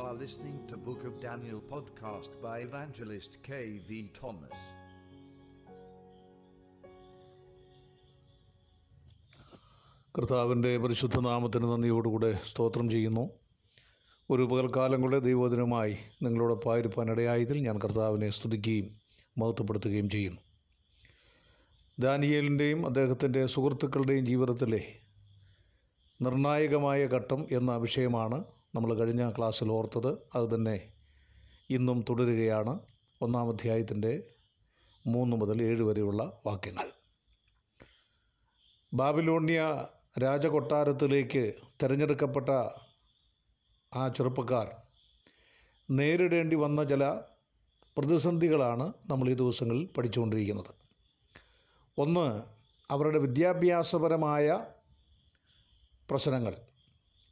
are listening to Book of Daniel podcast by evangelist K.V. Thomas. കർത്താവിന്റെ പരിശുദ്ധ നാമത്തിന് നന്ദിയോടുകൂടെ സ്തോത്രം ചെയ്യുന്നു ഒരു പകൽക്കാലം കൂടെ ദൈവദിനമായി നിങ്ങളോടൊപ്പായിരിക്കാനിടയായതിൽ ഞാൻ കർത്താവിനെ സ്തുതിക്കുകയും മഹത്വപ്പെടുത്തുകയും ചെയ്യുന്നു ദാനിയേലിന്റെയും അദ്ദേഹത്തിന്റെ സുഹൃത്തുക്കളുടെയും ജീവിതത്തിലെ നിർണായകമായ ഘട്ടം എന്ന വിഷയമാണ് നമ്മൾ കഴിഞ്ഞ ക്ലാസ്സിൽ ഓർത്തത് അതുതന്നെ ഇന്നും തുടരുകയാണ് ഒന്നാം അധ്യായത്തിന്റെ മൂന്ന് മുതൽ ഏഴ് വരെയുള്ള വാക്യങ്ങൾ. ബാബിലോണിയ രാജകൊട്ടാരത്തിലേക്ക് തിരഞ്ഞെടുക്കപ്പെട്ട ആ ചെറുപ്പക്കാർ നേരിടേണ്ടി വന്ന ചില പ്രതിസന്ധികളാണ് നമ്മൾ ഈ ദിവസങ്ങളിൽ പഠിച്ചുകൊണ്ടിരിക്കുന്നത്. ഒന്ന് അവരുടെ വിദ്യാഭ്യാസപരമായ പ്രശ്നങ്ങൾ.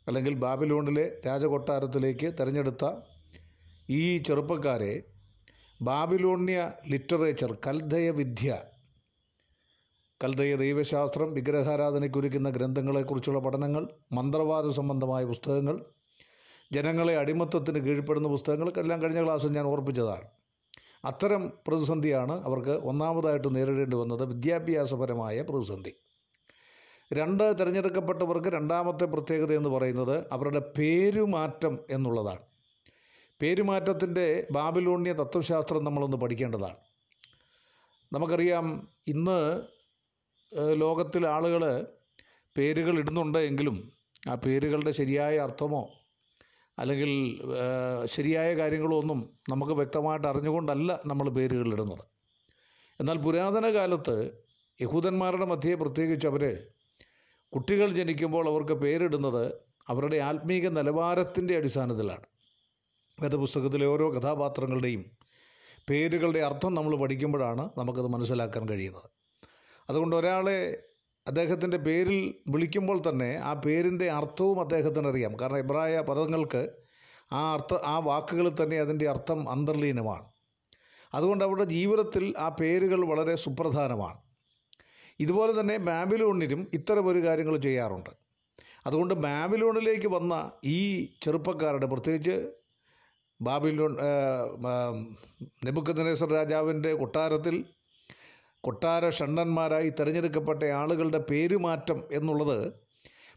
അല്ലെങ്കിൽ ബാബിലോണിലെ രാജകൊട്ടാരത്തിലേക്ക് തിരഞ്ഞെടുത്ത ഈ ചെറുപ്പക്കാരെ ബാബിലോണ്യ ലിറ്ററേച്ചർ കൽദയ വിദ്യ കൽദയ ദൈവശാസ്ത്രം വിഗ്രഹാരാധനയ്ക്കൊരുക്കുന്ന ഗ്രന്ഥങ്ങളെക്കുറിച്ചുള്ള പഠനങ്ങൾ മന്ത്രവാദ സംബന്ധമായ പുസ്തകങ്ങൾ ജനങ്ങളെ അടിമത്തത്തിന് കീഴ്പ്പെടുന്ന പുസ്തകങ്ങൾ എല്ലാം കഴിഞ്ഞ ക്ലാസ്സിൽ ഞാൻ ഓർപ്പിച്ചതാണ്. അത്തരം പ്രതിസന്ധിയാണ് അവർക്ക് ഒന്നാമതായിട്ട് നേരിടേണ്ടി വന്നത് വിദ്യാഭ്യാസപരമായ പ്രതിസന്ധി. രണ്ട് തിരഞ്ഞെടുക്കപ്പെട്ടവർക്ക് രണ്ടാമത്തെ പ്രത്യേകത എന്ന് പറയുന്നത് അവരുടെ പേരുമാറ്റം എന്നുള്ളതാണ്. പേരുമാറ്റത്തിന്റെ ബാബിലോണിയ തത്വശാസ്ത്രം നമ്മളൊന്ന് പഠിക്കേണ്ടതാണ്. നമുക്കറിയാം ഇന്ന് ലോകത്തിൽ ആളുകൾ പേരുകൾ ഇടുന്നുണ്ട് എങ്കിലും ആ പേരുകളുടെ ശരിയായ അർത്ഥമോ അല്ലെങ്കിൽ ശരിയായ കാര്യങ്ങളോ ഒന്നും നമുക്ക് വ്യക്തമായിട്ട് അറിഞ്ഞുകൊണ്ടല്ല നമ്മൾ പേരുകൾ ഇടുന്നത് എന്നാൽ പുരാതന കാലത്ത് യഹൂദന്മാരുടെ മധ്യേ പ്രത്യേകിച്ച് അവർ കുട്ടികൾ ജനിക്കുമ്പോൾ അവർക്ക് പേരിടുന്നത് അവരുടെ ആത്മീക നിലവാരത്തിന്റെ അടിസ്ഥാനത്തിലാണ്. വേദപുസ്തകത്തിലെ ഓരോ കഥാപാത്രങ്ങളുടെയും പേരുകളുടെ അർത്ഥം നമ്മൾ പഠിക്കുമ്പോഴാണ് നമുക്കത് മനസ്സിലാക്കാൻ കഴിയുന്നത്. അതുകൊണ്ട് ഒരാളെ അദ്ദേഹത്തിന്റെ പേരിൽ വിളിക്കുമ്പോൾ തന്നെ ആ പേരിന്റെ അർത്ഥവും അദ്ദേഹത്തിന് അറിയാം. കാരണം ഇബ്രായ പദങ്ങൾക്ക് ആ അർത്ഥ ആ വാക്കുകൾ തന്നെ അതിന്റെ അർത്ഥം അന്തർലീനമാണ്. അതുകൊണ്ട് അവരുടെ ജീവിതത്തിൽ ആ പേരുകൾ വളരെ സുപ്രധാനമാണ്. ഇതുപോലെ തന്നെ ബാബിലോണിലും ഇത്തരമൊരു കാര്യങ്ങൾ ചെയ്യാറുണ്ട്. അതുകൊണ്ട് ബാബിലോണിലേക്ക് വന്ന ഈ ചെറുപ്പക്കാരുടെ പ്രത്യേകിച്ച് ബാബിലോൺ നെബുക്കദ്നേസർ രാജാവിന്റെ കൊട്ടാരത്തിൽ കൊട്ടാര ഷണ്ണന്മാരായി തിരഞ്ഞെടുക്കപ്പെട്ട ആളുകളുടെ പേരുമാറ്റം എന്നുള്ളത്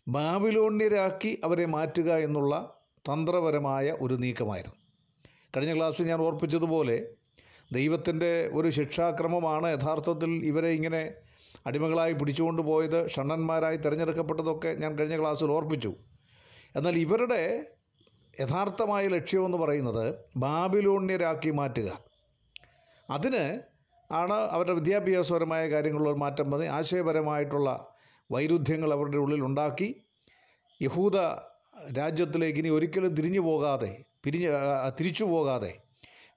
ബാബിലോണ്യരാക്കി അവരെ മാറ്റുക എന്നുള്ള തന്ത്രപരമായ ഒരു നീക്കമായിരുന്നു. കഴിഞ്ഞ ക്ലാസ്സിൽ ഞാൻ ഓർപ്പിച്ചതുപോലെ ദൈവത്തിന്റെ ഒരു ശിക്ഷാക്രമമാണ് യഥാർത്ഥത്തിൽ ഇവരെ ഇങ്ങനെ അടിമകളായി പിടിച്ചുകൊണ്ട് പോയത് ഷണ്ണന്മാരായി തിരഞ്ഞെടുക്കപ്പെട്ടതൊക്കെ ഞാൻ കഴിഞ്ഞ ക്ലാസ്സിൽ ഓർപ്പിച്ചു. എന്നാൽ ഇവരുടെ യഥാർത്ഥമായ ലക്ഷ്യമെന്ന് പറയുന്നത് ബാബിലോണ്യരാക്കി മാറ്റുക. അതിന് ആണ് അവരുടെ വിദ്യാഭ്യാസപരമായ കാര്യങ്ങളിൽ മാറ്റം വന്ന് ആശയപരമായിട്ടുള്ള വൈരുദ്ധ്യങ്ങൾ അവരുടെ ഉള്ളിൽ ഉണ്ടാക്കി. യഹൂദ രാജ്യത്തിലേക്ക് ഇനി ഒരിക്കലും തിരിഞ്ഞു പോകാതെ പിരിഞ്ഞ് തിരിച്ചു പോകാതെ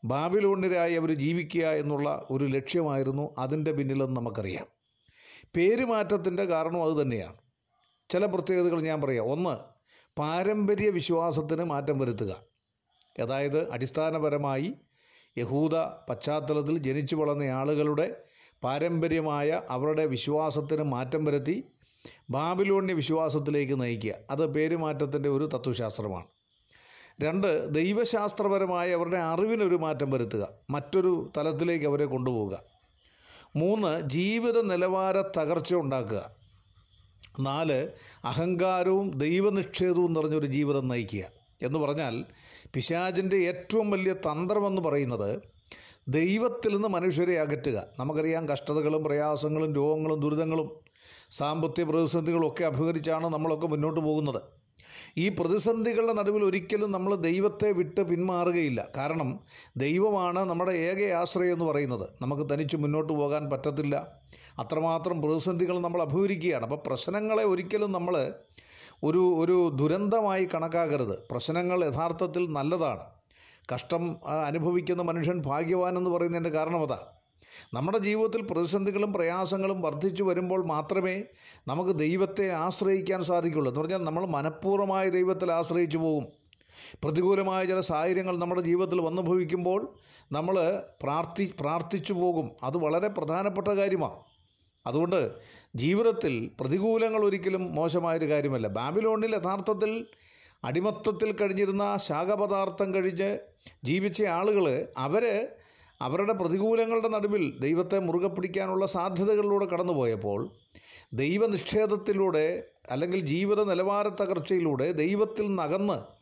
ബാബിലോണ്യരായി അവർ ജീവിക്കുക എന്നുള്ള ഒരു ലക്ഷ്യമായിരുന്നു അതിന്റെ പിന്നിലെന്ന് നമുക്കറിയാം. പേരുമാറ്റത്തിന്റെ കാരണം അത് തന്നെയാണ്. ചില പ്രത്യേകതകൾ ഞാൻ പറയാം. ഒന്ന് പാരമ്പര്യ വിശ്വാസത്തിന് മാറ്റം വരുത്തുക. അതായത് അടിസ്ഥാനപരമായി യഹൂദ പശ്ചാത്തലത്തിൽ ജനിച്ചു വളർന്ന ആളുകളുടെ പാരമ്പര്യമായ അവരുടെ വിശ്വാസത്തിന് മാറ്റം വരുത്തി ബാബിലോണ്യ വിശ്വാസത്തിലേക്ക് നയിക്കുക. അത് പേരുമാറ്റത്തിന്റെ ഒരു തത്വശാസ്ത്രമാണ്. രണ്ട് ദൈവശാസ്ത്രപരമായ അവരുടെ അറിവിനൊരു മാറ്റം വരുത്തുക. മറ്റൊരു തലത്തിലേക്ക് അവരെ കൊണ്ടുപോവുക. മൂന്ന് ജീവിത നിലവാര തകർച്ച ഉണ്ടാക്കുക. നാല് അഹങ്കാരവും ദൈവനിഷേധവും നിറഞ്ഞൊരു ജീവിതം നയിക്കുക. എന്ന് പറഞ്ഞാൽ പിശാചിന്റെ ഏറ്റവും വലിയ തന്ത്രമെന്ന് പറയുന്നത് ദൈവത്തിൽ നിന്ന് മനുഷ്യരെ അകറ്റുക. നമുക്കറിയാം കഷ്ടതകളും പ്രയാസങ്ങളും രോഗങ്ങളും ദുരിതങ്ങളും സാമ്പത്തിക പ്രതിസന്ധികളും ഒക്കെ അഭിമുഖീകരിച്ചാണ് നമ്മളൊക്കെ മുന്നോട്ട് പോകുന്നത്. ഈ പ്രതിസന്ധികളുടെ നടുവിൽ ഒരിക്കലും നമ്മൾ ദൈവത്തെ വിട്ട് പിന്മാറുകയില്ല. കാരണം ദൈവമാണ് നമ്മുടെ ഏക ആശ്രയം എന്ന് പറയുന്നത്. നമുക്ക് തനിച്ച് മുന്നോട്ട് പോകാൻ പറ്റത്തില്ല. അത്രമാത്രം പ്രതിസന്ധികൾ നമ്മൾ അഭിമുഖീകരിക്കുകയാണ്. അപ്പോൾ പ്രശ്നങ്ങളെ ഒരിക്കലും നമ്മൾ ഒരു ഒരു ദുരന്തമായി കണക്കാക്കരുത്. പ്രശ്നങ്ങൾ യഥാർത്ഥത്തിൽ നല്ലതാണ്. കഷ്ടം അനുഭവിക്കുന്ന മനുഷ്യൻ ഭാഗ്യവാൻ എന്ന് പറയുന്നതിന്റെ കാരണം അതാ. നമ്മുടെ ജീവിതത്തിൽ പ്രതിസന്ധികളും പ്രയാസങ്ങളും വർദ്ധിച്ചു വരുമ്പോൾ മാത്രമേ നമുക്ക് ദൈവത്തെ ആശ്രയിക്കാൻ സാധിക്കുള്ളൂ. എന്ന് പറഞ്ഞാൽ നമ്മൾ മനഃപൂർവമായ ദൈവത്തിൽ ആശ്രയിച്ചു പോകും. പ്രതികൂലമായ ചില സാഹചര്യങ്ങൾ നമ്മുടെ ജീവിതത്തിൽ വന്നുഭവിക്കുമ്പോൾ നമ്മൾ പ്രാർത്ഥി പ്രാർത്ഥിച്ചു പോകും. അത് വളരെ പ്രധാനപ്പെട്ട കാര്യമാണ്. അതുകൊണ്ട് ജീവിതത്തിൽ പ്രതികൂലങ്ങൾ ഒരിക്കലും മോശമായൊരു കാര്യമല്ല. ബാബിലോണിൽ യഥാർത്ഥത്തിൽ അടിമത്തത്തിൽ കഴിഞ്ഞിരുന്ന ശാഖപദാർത്ഥം കഴിഞ്ഞ് ജീവിച്ച ആളുകൾ അവർ അവരുടെ പ്രതികൂലങ്ങളുടെ നടുവിൽ ദൈവത്തെ മുറുകെ പിടിക്കാനുള്ള സാധ്യതകളിലൂടെ കടന്നുപോയപ്പോൾ ദൈവനിഷേധത്തിലൂടെ അല്ലെങ്കിൽ ജീവിത നിലവാര തകർച്ചയിലൂടെ ദൈവത്തിൽ നിന്നകന്ന്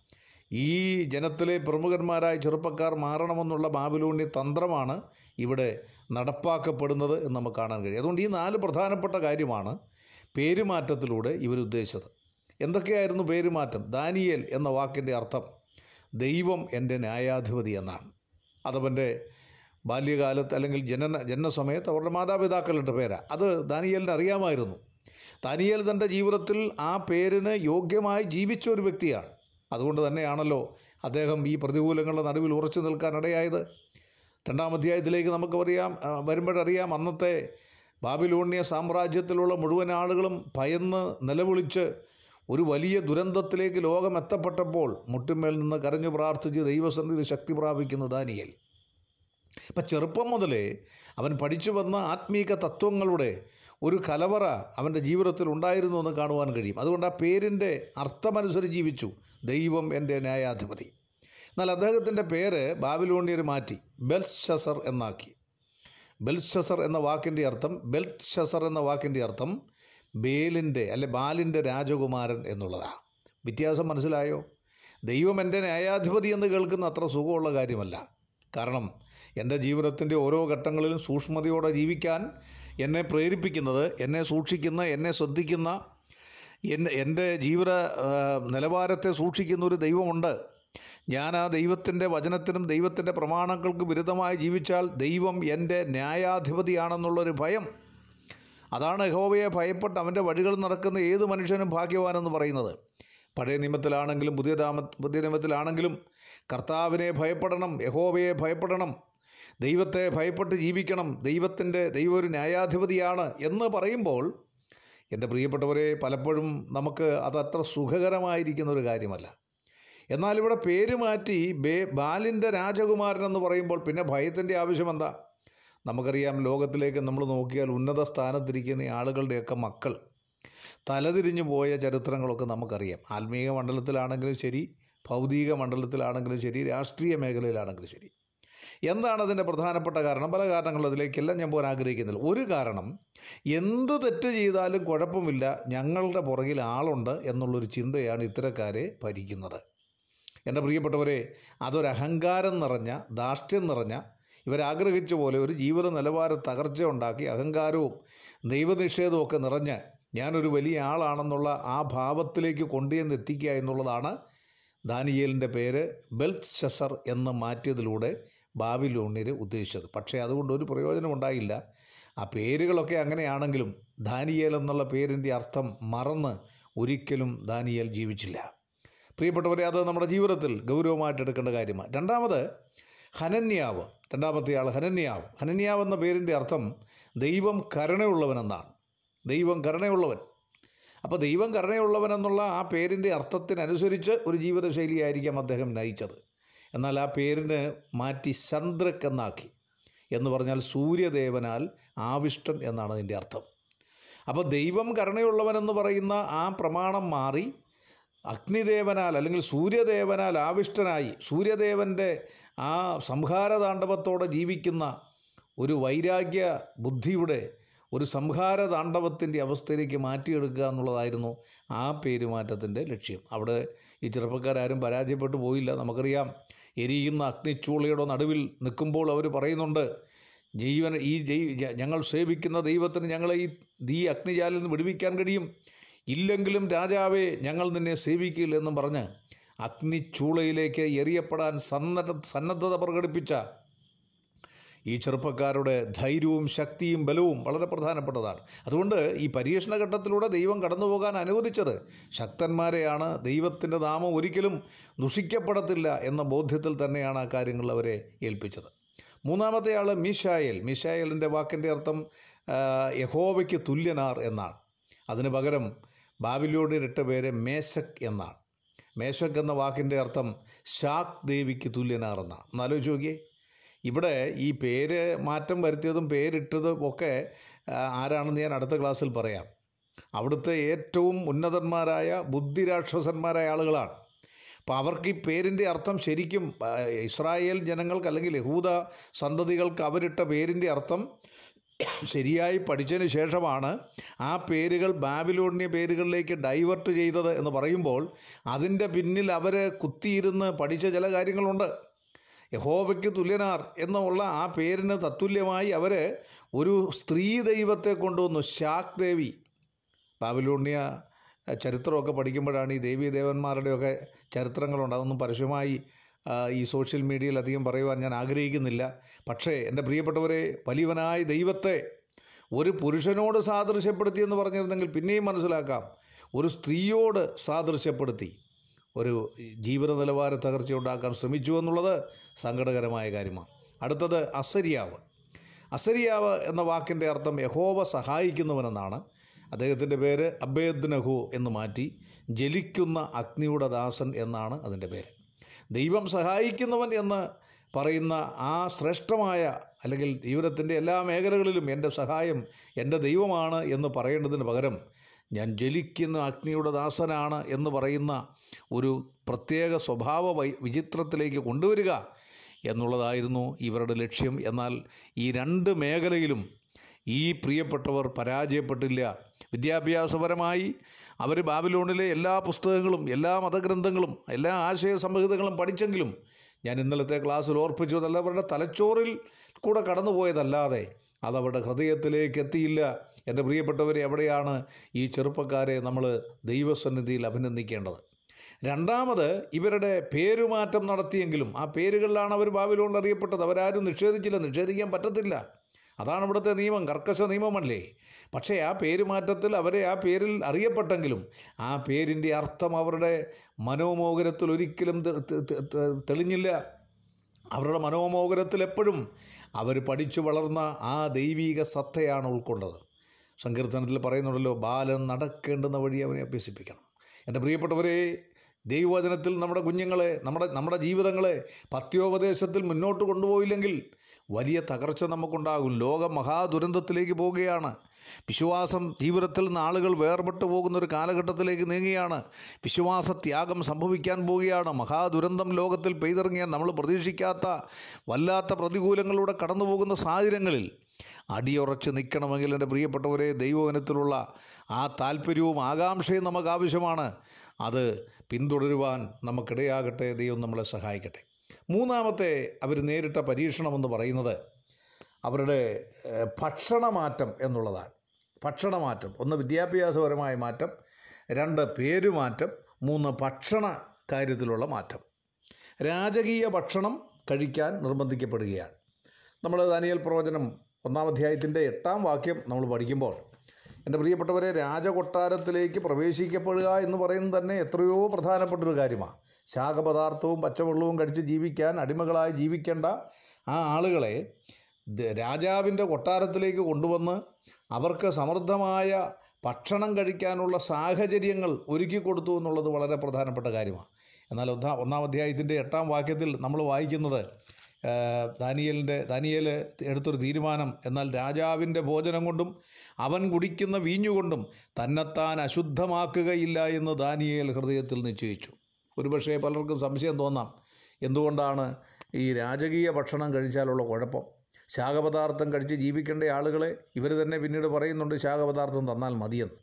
ഈ ജനത്തിലെ പ്രമുഖന്മാരായ ചെറുപ്പക്കാർ മാറണമെന്നുള്ള ബാബിലൂണി തന്ത്രമാണ് ഇവിടെ നടപ്പാക്കപ്പെടുന്നത് എന്ന് നമുക്ക് കാണാൻ കഴിയും. അതുകൊണ്ട് ഈ നാല് പ്രധാനപ്പെട്ട കാര്യമാണ് പേരുമാറ്റത്തിലൂടെ ഇവരുദ്ദേശിച്ചത് എന്തൊക്കെയായിരുന്നു പേരുമാറ്റം? ദാനിയേൽ എന്ന വാക്കിന്റെ അർത്ഥം ദൈവം എന്റെ ന്യായാധിപതി എന്നാണ്. അതവന്റെ ബാല്യകാലത്ത് അല്ലെങ്കിൽ ജനന ജനനസമയത്ത് അവരുടെ മാതാപിതാക്കളുടെ പേരാണ് അത് ദാനിയേലിന് അറിയാമായിരുന്നു. ദാനിയേൽ തന്റെ ജീവിതത്തിൽ ആ പേരിന് യോഗ്യമായി ജീവിച്ച ഒരു വ്യക്തിയാണ്. അതുകൊണ്ട് തന്നെയാണല്ലോ അദ്ദേഹം ഈ പ്രതികൂലങ്ങളുടെ നടുവിൽ ഉറച്ചു നിൽക്കാനിടയായത് രണ്ടാം അധ്യായത്തിലേക്ക് നമുക്ക് ആ, വരുമ്പോഴറിയാം അന്നത്തെ ബാബിലോണിയ സാമ്രാജ്യത്തിലുള്ള മുഴുവൻ ആളുകളും ഭയന്ന് നിലവിളിച്ച് ഒരു വലിയ ദുരന്തത്തിലേക്ക് ലോകം എത്തപ്പെട്ടപ്പോൾ മുട്ടുമേൽ നിന്ന് കരഞ്ഞു പ്രാർത്ഥിച്ച് ദൈവസന്നിധി ശക്തി പ്രാപിക്കുന്ന ദാനിയേൽ. ഇപ്പം ചെറുപ്പം മുതലേ അവൻ പഠിച്ചു വന്ന ആത്മീക തത്വങ്ങളുടെ ഒരു കലവറ അവന്റെ ജീവിതത്തിൽ ഉണ്ടായിരുന്നു എന്ന് കാണുവാൻ കഴിയും. അതുകൊണ്ട് ആ പേരിന്റെ അർത്ഥമനുസരിച്ച് ജീവിച്ചു. ദൈവം എന്റെ ന്യായാധിപതി. എന്നാൽ അദ്ദേഹത്തിന്റെ പേര് ബാബിലോണിയർ മാറ്റി. ബെൽഷസർ എന്നാക്കി. ബെൽഷസർ എന്ന വാക്കിന്റെ അർത്ഥം ബെൽഷസർ എന്ന വാക്കിന്റെ അർത്ഥം ബേലിന്റെ അല്ലെ ബാലിന്റെ രാജകുമാരൻ എന്നുള്ളതാണ് വ്യത്യാസം മനസ്സിലായോ? ദൈവം എന്റെ ന്യായാധിപതി എന്ന് കേൾക്കുന്ന അത്ര സുഖമുള്ള കാര്യമല്ല. കാരണം എന്റെ ജീവിതത്തിന്റെ ഓരോ ഘട്ടങ്ങളിലും സൂക്ഷ്മതയോടെ ജീവിക്കാൻ എന്നെ പ്രേരിപ്പിക്കുന്നത് എന്നെ സൂക്ഷിക്കുന്ന എന്നെ ശ്രദ്ധിക്കുന്ന എൻ എന്റെ ജീവിത നിലവാരത്തെ സൂക്ഷിക്കുന്ന ഒരു ദൈവമുണ്ട്. ഞാൻ ആ ദൈവത്തിന്റെ വചനത്തിനും ദൈവത്തിന്റെ പ്രമാണങ്ങൾക്ക് വിരുദ്ധമായി ജീവിച്ചാൽ ദൈവം എന്റെ ന്യായാധിപതിയാണെന്നുള്ളൊരു ഭയം. അതാണ് യഹോവയെ ഭയപ്പെട്ട് അവന്റെ വഴികൾ നടക്കുന്ന ഏത് മനുഷ്യനും ഭാഗ്യവാനെന്ന് പറയുന്നത്. പഴയ നിയമത്തിലാണെങ്കിലും പുതിയ താമ പുതിയ നിയമത്തിലാണെങ്കിലും കർത്താവിനെ ഭയപ്പെടണം യഹോവയെ ഭയപ്പെടണം ദൈവത്തെ ഭയപ്പെട്ട് ജീവിക്കണം ദൈവത്തിന്റെ ദൈവം ഒരു ന്യായാധിപതിയാണ് എന്ന് പറയുമ്പോൾ എന്റെ പ്രിയപ്പെട്ടവരെ പലപ്പോഴും നമുക്ക് അതത്ര സുഖകരമായിരിക്കുന്ന ഒരു കാര്യമല്ല. എന്നാൽ ഇവിടെ പേര് മാറ്റി ബേ ബാലിന്റെ രാജകുമാരൻ എന്ന് പറയുമ്പോൾ പിന്നെ ഭയത്തിന്റെ ആവശ്യം എന്താ? നമുക്കറിയാം ലോകത്തിലേക്ക് നമ്മൾ നോക്കിയാൽ ഉന്നത സ്ഥാനത്തിരിക്കുന്ന ആളുകളുടെയൊക്കെ മക്കൾ. തലതിരിഞ്ഞു പോയ ചരിത്രങ്ങളൊക്കെ നമുക്കറിയാം. ആത്മീയ മണ്ഡലത്തിലാണെങ്കിലും ശരി ഭൗതിക മണ്ഡലത്തിലാണെങ്കിലും ശരി രാഷ്ട്രീയ മേഖലയിലാണെങ്കിലും ശരി. എന്താണ് അതിന്റെ പ്രധാനപ്പെട്ട കാരണം? പല കാരണങ്ങളും അതിലേക്കെല്ലാം ഞാൻ പോകാൻ ആഗ്രഹിക്കുന്നില്ല. ഒരു കാരണം എന്ത് തെറ്റ് ചെയ്താലും കുഴപ്പമില്ല ഞങ്ങളുടെ പുറകിൽ ആളുണ്ട് എന്നുള്ളൊരു ചിന്തയാണ് ഇത്തരക്കാരെ ഭരിക്കുന്നത്. എന്റെ പ്രിയപ്പെട്ടവരെ അതൊരഹങ്കാരം നിറഞ്ഞ ധാർഷ്ട്യം നിറഞ്ഞ ഇവരാഗ്രഹിച്ച പോലെ ഒരു ജീവിത നിലവാര തകർച്ച ഉണ്ടാക്കി അഹങ്കാരവും ദൈവനിഷേധവും ഒക്കെ നിറഞ്ഞ് ഞാനൊരു വലിയ ആളാണെന്നുള്ള ആ ഭാവത്തിലേക്ക് കൊണ്ടുചെന്ന് എത്തിക്കുക എന്നുള്ളതാണ് ദാനിയേലിന്റെ പേര് ബെൽത്ത് ഷസർ എന്ന് മാറ്റിയതിലൂടെ ബാബിലോണിയർ ഉദ്ദേശിച്ചത്. പക്ഷേ അതുകൊണ്ട് ഒരു പ്രയോജനം ഉണ്ടായില്ല. ആ പേരുകളൊക്കെ അങ്ങനെയാണെങ്കിലും ദാനിയേൽ എന്നുള്ള പേരിന്റെ അർത്ഥം മറന്ന് ഒരിക്കലും ദാനിയേൽ ജീവിച്ചില്ല. പ്രിയപ്പെട്ടവരെ അത് നമ്മുടെ ജീവിതത്തിൽ ഗൗരവമായിട്ട് എടുക്കേണ്ട കാര്യമാണ്. രണ്ടാമത് ഹനന്യാവ്. രണ്ടാമത്തെ ആൾ ഹനന്യാവ്. ഹനന്യാവ് എന്ന പേരിന്റെ അർത്ഥം ദൈവം കരുണയുള്ളവൻ എന്നാണ് ദൈവം കരുണയുള്ളവൻ. അപ്പോൾ ദൈവം കരുണയുള്ളവൻ എന്നുള്ള ആ പേരിന്റെ അർത്ഥത്തിനനുസരിച്ച് ഒരു ജീവിതശൈലിയായിരിക്കാം അദ്ദേഹം നയിച്ചത്. എന്നാൽ ആ പേരിന് മാറ്റി ചന്ദ്രക് എന്നാക്കി എന്ന് പറഞ്ഞാൽ സൂര്യദേവനാൽ ആവിഷ്ടൻ എന്നാണ് അതിന്റെ അർത്ഥം. അപ്പോൾ ദൈവം കരുണയുള്ളവനെന്ന് പറയുന്ന ആ പ്രമാണം മാറി അഗ്നിദേവനാൽ അല്ലെങ്കിൽ സൂര്യദേവനാൽ ആവിഷ്ടനായി സൂര്യദേവന്റെ ആ സംഹാരതാണ്ഡവത്തോടെ ജീവിക്കുന്ന ഒരു വൈരാഗ്യ ബുദ്ധിയുടെ ഒരു സംഹാര താണ്ഡവത്തിന്റെ അവസ്ഥയിലേക്ക് മാറ്റിയെടുക്കുക എന്നുള്ളതായിരുന്നു ആ പേരുമാറ്റത്തിന്റെ ലക്ഷ്യം. അവിടെ ഈ ചെറുപ്പക്കാരും പരാജയപ്പെട്ടു പോയില്ല. നമുക്കറിയാം എരിയുന്ന അഗ്നിച്ചൂളയുടെ നടുവിൽ നിൽക്കുമ്പോൾ അവർ പറയുന്നുണ്ട് ജീവൻ ഈ ഞങ്ങൾ സേവിക്കുന്ന ദൈവത്തിന് ഞങ്ങളെ ഈ ദീ അഗ്നിജാലിൽ നിന്ന് വിടുവിക്കാൻ കഴിയും. ഇല്ലെങ്കിലും രാജാവേ ഞങ്ങൾ നിന്നെ സേവിക്കില്ലെന്നും പറഞ്ഞ് അഗ്നിച്ചൂളയിലേക്ക് എറിയപ്പെടാൻ സന്നദ്ധ സന്നദ്ധത പ്രകടിപ്പിച്ച ഈ ചെറുപ്പക്കാരുടെ ധൈര്യവും ശക്തിയും ബലവും വളരെ പ്രധാനപ്പെട്ടതാണ്. അതുകൊണ്ട് ഈ പരീക്ഷണ ഘട്ടത്തിലൂടെ ദൈവം കടന്നു പോകാൻ അനുവദിച്ചത് ശക്തന്മാരെയാണ്. ദൈവത്തിന്റെ നാമം ഒരിക്കലും ദുഷിക്കപ്പെടത്തില്ല എന്ന ബോധ്യത്തിൽ തന്നെയാണ് ആ കാര്യങ്ങൾ അവരെ ഏൽപ്പിച്ചത്. മൂന്നാമത്തെ ആൾ മിഷായൽ മിഷായലിന്റെ വാക്കിന്റെ അർത്ഥം യഹോവയ്ക്ക് തുല്യനാർ എന്നാണ്. അതിന് പകരം ഇരട്ട പേര് മേശക് എന്നാണ്. മേശക് എന്ന വാക്കിന്റെ അർത്ഥം ശാക് ദേവിക്ക് തുല്യനാർ എന്നാണ്. എന്നാലോചിച്ച് നോക്കിയേ. ഇവിടെ ഈ പേര് മാറ്റം വരുത്തിയതും പേരിട്ടതും ഒക്കെ ആരാണെന്ന് ഞാൻ അടുത്ത ക്ലാസ്സിൽ പറയാം. അവിടുത്തെ ഏറ്റവും ഉന്നതന്മാരായ ബുദ്ധിരാക്ഷസന്മാരായ ആളുകളാണ്. അപ്പോൾ അവർക്ക് ഈ പേരിന്റെ അർത്ഥം ശരിക്കും ഇസ്രായേൽ ജനങ്ങൾക്ക് അല്ലെങ്കിൽ യഹൂദ സന്തതികൾക്ക് അവരിട്ട പേരിന്റെ അർത്ഥം ശരിയായി പഠിച്ചതിന് ശേഷമാണ് ആ പേരുകൾ ബാബിലോണിയ പേരുകളിലേക്ക് ഡൈവേർട്ട് ചെയ്തത് എന്ന് പറയുമ്പോൾ അതിന്റെ പിന്നിൽ അവർ കുത്തിയിരുന്ന് പഠിച്ച ചില കാര്യങ്ങളുണ്ട്. യഹോവയ്ക്ക് തുല്യനാർ എന്നുള്ള ആ പേരിന് തത്തുല്യമായി അവർ ഒരു സ്ത്രീ ദൈവത്തെ കൊണ്ടുവന്നു ശാക് ദേവി. ബാബിലോണിയ ചരിത്രമൊക്കെ പഠിക്കുമ്പോഴാണ് ഈ ദേവീ ദേവന്മാരുടെയൊക്കെ ചരിത്രങ്ങളുണ്ട്. അതൊന്നും പരസ്യമായി ഈ സോഷ്യൽ മീഡിയയിൽ അധികം പറയുവാൻ ഞാൻ ആഗ്രഹിക്കുന്നില്ല. പക്ഷേ എന്റെ പ്രിയപ്പെട്ടവരെ വലിയവനായ ദൈവത്തെ ഒരു പുരുഷനോട് സാദൃശ്യപ്പെടുത്തി എന്ന് പറഞ്ഞിരുന്നെങ്കിൽ പിന്നെയും മനസ്സിലാക്കാം. ഒരു സ്ത്രീയോട് സാദൃശ്യപ്പെടുത്തി. ഒരു ജീവിത നിലവാര തകർച്ച ഉണ്ടാക്കാൻ ശ്രമിച്ചു എന്നുള്ളത് സങ്കടകരമായ കാര്യമാണ്. അടുത്തത് അസരിയാവ്. അസരിയാവ് എന്ന വാക്കിന്റെ അർത്ഥം യഹോവ സഹായിക്കുന്നവനെന്നാണ്. അദ്ദേഹത്തിന്റെ പേര് അബേദ്നഹു എന്ന് മാറ്റി ജലിക്കുന്ന അഗ്നിയുടെ ദാസൻ എന്നാണ് അതിന്റെ പേര്. ദൈവം സഹായിക്കുന്നവൻ എന്ന് പറയുന്ന ആ ശ്രേഷ്ഠമായ അല്ലെങ്കിൽ ജീവിതത്തിന്റെ എല്ലാ മേഖലകളിലും എന്റെ സഹായം എന്റെ ദൈവമാണ് എന്ന് പറയേണ്ടതിന് പകരം ഞാൻ ജലിക്കുന്ന അഗ്നിയുടെ ദാസനാണ് എന്ന് പറയുന്ന ഒരു പ്രത്യേക സ്വഭാവ വൈ വിചിത്രത്തിലേക്ക് കൊണ്ടുവരിക എന്നുള്ളതായിരുന്നു ഇവരുടെ ലക്ഷ്യം. എന്നാൽ ഈ രണ്ട് മേഖലയിലും ഈ പ്രിയപ്പെട്ടവർ പരാജയപ്പെട്ടില്ല. വിദ്യാഭ്യാസപരമായി അവർ ബാബിലോണിലെ എല്ലാ പുസ്തകങ്ങളും എല്ലാ മതഗ്രന്ഥങ്ങളും എല്ലാ ആശയ സംഹിതകളും പഠിച്ചെങ്കിലും ഞാൻ ഇന്നലത്തെ ക്ലാസ്സിൽ ഓർപ്പിച്ചു അതല്ല അവരുടെ തലച്ചോറിൽ കൂടെ കടന്നുപോയതല്ലാതെ അതവരുടെ ഹൃദയത്തിലേക്ക് എത്തിയില്ല. എന്റെ പ്രിയപ്പെട്ടവരെ എവിടെയാണ് ഈ ചെറുപ്പക്കാരെ നമ്മൾ ദൈവസന്നിധിയിൽ അഭിനന്ദിക്കേണ്ടത്? രണ്ടാമത് ഇവരുടെ പേരുമാറ്റം നടത്തിയെങ്കിലും ആ പേരുകളിലാണ് അവർ ബാബിലോണിൽ അറിയപ്പെട്ടത്. അവരാരും നിഷേധിച്ചില്ല നിഷേധിക്കാൻ പറ്റത്തില്ല. അതാണ് ഇവിടുത്തെ നിയമം കർക്കശ നിയമമല്ലേ? പക്ഷേ ആ പേരുമാറ്റത്തിൽ അവരെ ആ പേരിൽ അറിയപ്പെട്ടെങ്കിലും ആ പേരിന്റെ അർത്ഥം അവരുടെ മനോമോഹരത്തിൽ ഒരിക്കലും തെളിഞ്ഞില്ല. അവരുടെ മനോമോഹരത്തിൽ എപ്പോഴും അവർ പഠിച്ചു വളർന്ന ആ ദൈവീക സത്തയാണ് ഉൾക്കൊണ്ടത്. സങ്കീർത്തനത്തിൽ പറയുന്നുണ്ടല്ലോ ബാലൻ നടക്കേണ്ടുന്ന വഴി അവനെ അഭ്യസിപ്പിക്കണം. എന്റെ പ്രിയപ്പെട്ടവരെ ദൈവവചനത്തിൽ നമ്മുടെ കുഞ്ഞുങ്ങളെ നമ്മുടെ നമ്മുടെ ജീവിതങ്ങളെ പത്യോപദേശത്തിൽ മുന്നോട്ട് കൊണ്ടുപോയില്ലെങ്കിൽ വലിയ തകർച്ച നമുക്കുണ്ടാകും. ലോകം മഹാദുരന്തത്തിലേക്ക് പോവുകയാണ്. വിശ്വാസം ജീവിതത്തിൽ നിന്ന് ആളുകൾ വേർപെട്ടു പോകുന്ന ഒരു കാലഘട്ടത്തിലേക്ക് നീങ്ങുകയാണ്. വിശ്വാസ ത്യാഗം സംഭവിക്കാൻ പോവുകയാണ്. മഹാദുരന്തം ലോകത്തിൽ പെയ്തിറങ്ങിയാൽ നമ്മൾ പ്രതീക്ഷിക്കാത്ത വല്ലാത്ത പ്രതികൂലങ്ങളിലൂടെ കടന്നു പോകുന്ന സാഹചര്യങ്ങളിൽ അടിയുറച്ച് നിൽക്കണമെങ്കിൽ എന്റെ പ്രിയപ്പെട്ടവരെ ദൈവവനത്തിലുള്ള ആ താല്പര്യവും ആകാംക്ഷയും നമുക്ക് ആവശ്യമാണ്. അത് പിന്തുടരുവാൻ നമുക്കിടയാകട്ടെ. ദൈവം നമ്മളെ സഹായിക്കട്ടെ. മൂന്നാമത്തെ അവർ നേരിട്ട പരീക്ഷണമെന്ന് പറയുന്നത് അവരുടെ ഭക്ഷണമാറ്റം എന്നുള്ളതാണ്. ഭക്ഷണമാറ്റം. ഒന്ന് വിദ്യാഭ്യാസപരമായ മാറ്റം രണ്ട് പേരുമാറ്റം മൂന്ന് ഭക്ഷണ കാര്യത്തിലുള്ള മാറ്റം. രാജകീയ ഭക്ഷണം കഴിക്കാൻ നിർബന്ധിക്കപ്പെടുകയാണ്. നമ്മൾ ദാനിയൽ പ്രവചനം ഒന്നാം അധ്യായത്തിന്റെ എട്ടാം വാക്യം നമ്മൾ പഠിക്കുമ്പോൾ എന്റെ പ്രിയപ്പെട്ടവരെ രാജകൊട്ടാരത്തിലേക്ക് പ്രവേശിക്കപ്പെടുക എന്ന് പറയുന്നത് തന്നെ എത്രയോ പ്രധാനപ്പെട്ടൊരു കാര്യമാണ്. ശാഖപദാർത്ഥവും പച്ചവെള്ളവും കഴിച്ച് ജീവിക്കാൻ അടിമകളായി ജീവിക്കേണ്ട ആ ആളുകളെ രാജാവിന്റെ കൊട്ടാരത്തിലേക്ക് കൊണ്ടുവന്ന് അവർക്ക് സമൃദ്ധമായ ഭക്ഷണം കഴിക്കാനുള്ള സാഹചര്യങ്ങൾ ഒരുക്കി കൊടുത്തു എന്നുള്ളത് വളരെ പ്രധാനപ്പെട്ട കാര്യമാണ്. എന്നാൽ ഒന്നാം ഒന്നാം അധ്യായത്തിന്റെ എട്ടാം വാക്യത്തിൽ നമ്മൾ വായിക്കുന്നത് ദാനിയേലിന്റെ ദാനിയേൽ എടുത്തൊരു തീരുമാനം. എന്നാൽ രാജാവിന്റെ ഭോജനം കൊണ്ടും അവൻ കുടിക്കുന്ന വീഞ്ഞുകൊണ്ടും തന്നെത്താൻ അശുദ്ധമാക്കുകയില്ല എന്ന് ദാനിയേൽ ഹൃദയത്തിൽ നിശ്ചയിച്ചു. ഒരുപക്ഷേ പലർക്കും സംശയം തോന്നാം എന്തുകൊണ്ടാണ് ഈ രാജകീയ ഭക്ഷണം കഴിച്ചാലുള്ള കുഴപ്പം? ശാഖപദാർത്ഥം കഴിച്ച് ജീവിക്കേണ്ട ആളുകളെ ഇവർ തന്നെ പിന്നീട് പറയുന്നുണ്ട് ശാഖപദാർത്ഥം തന്നാൽ മതിയെന്ന്.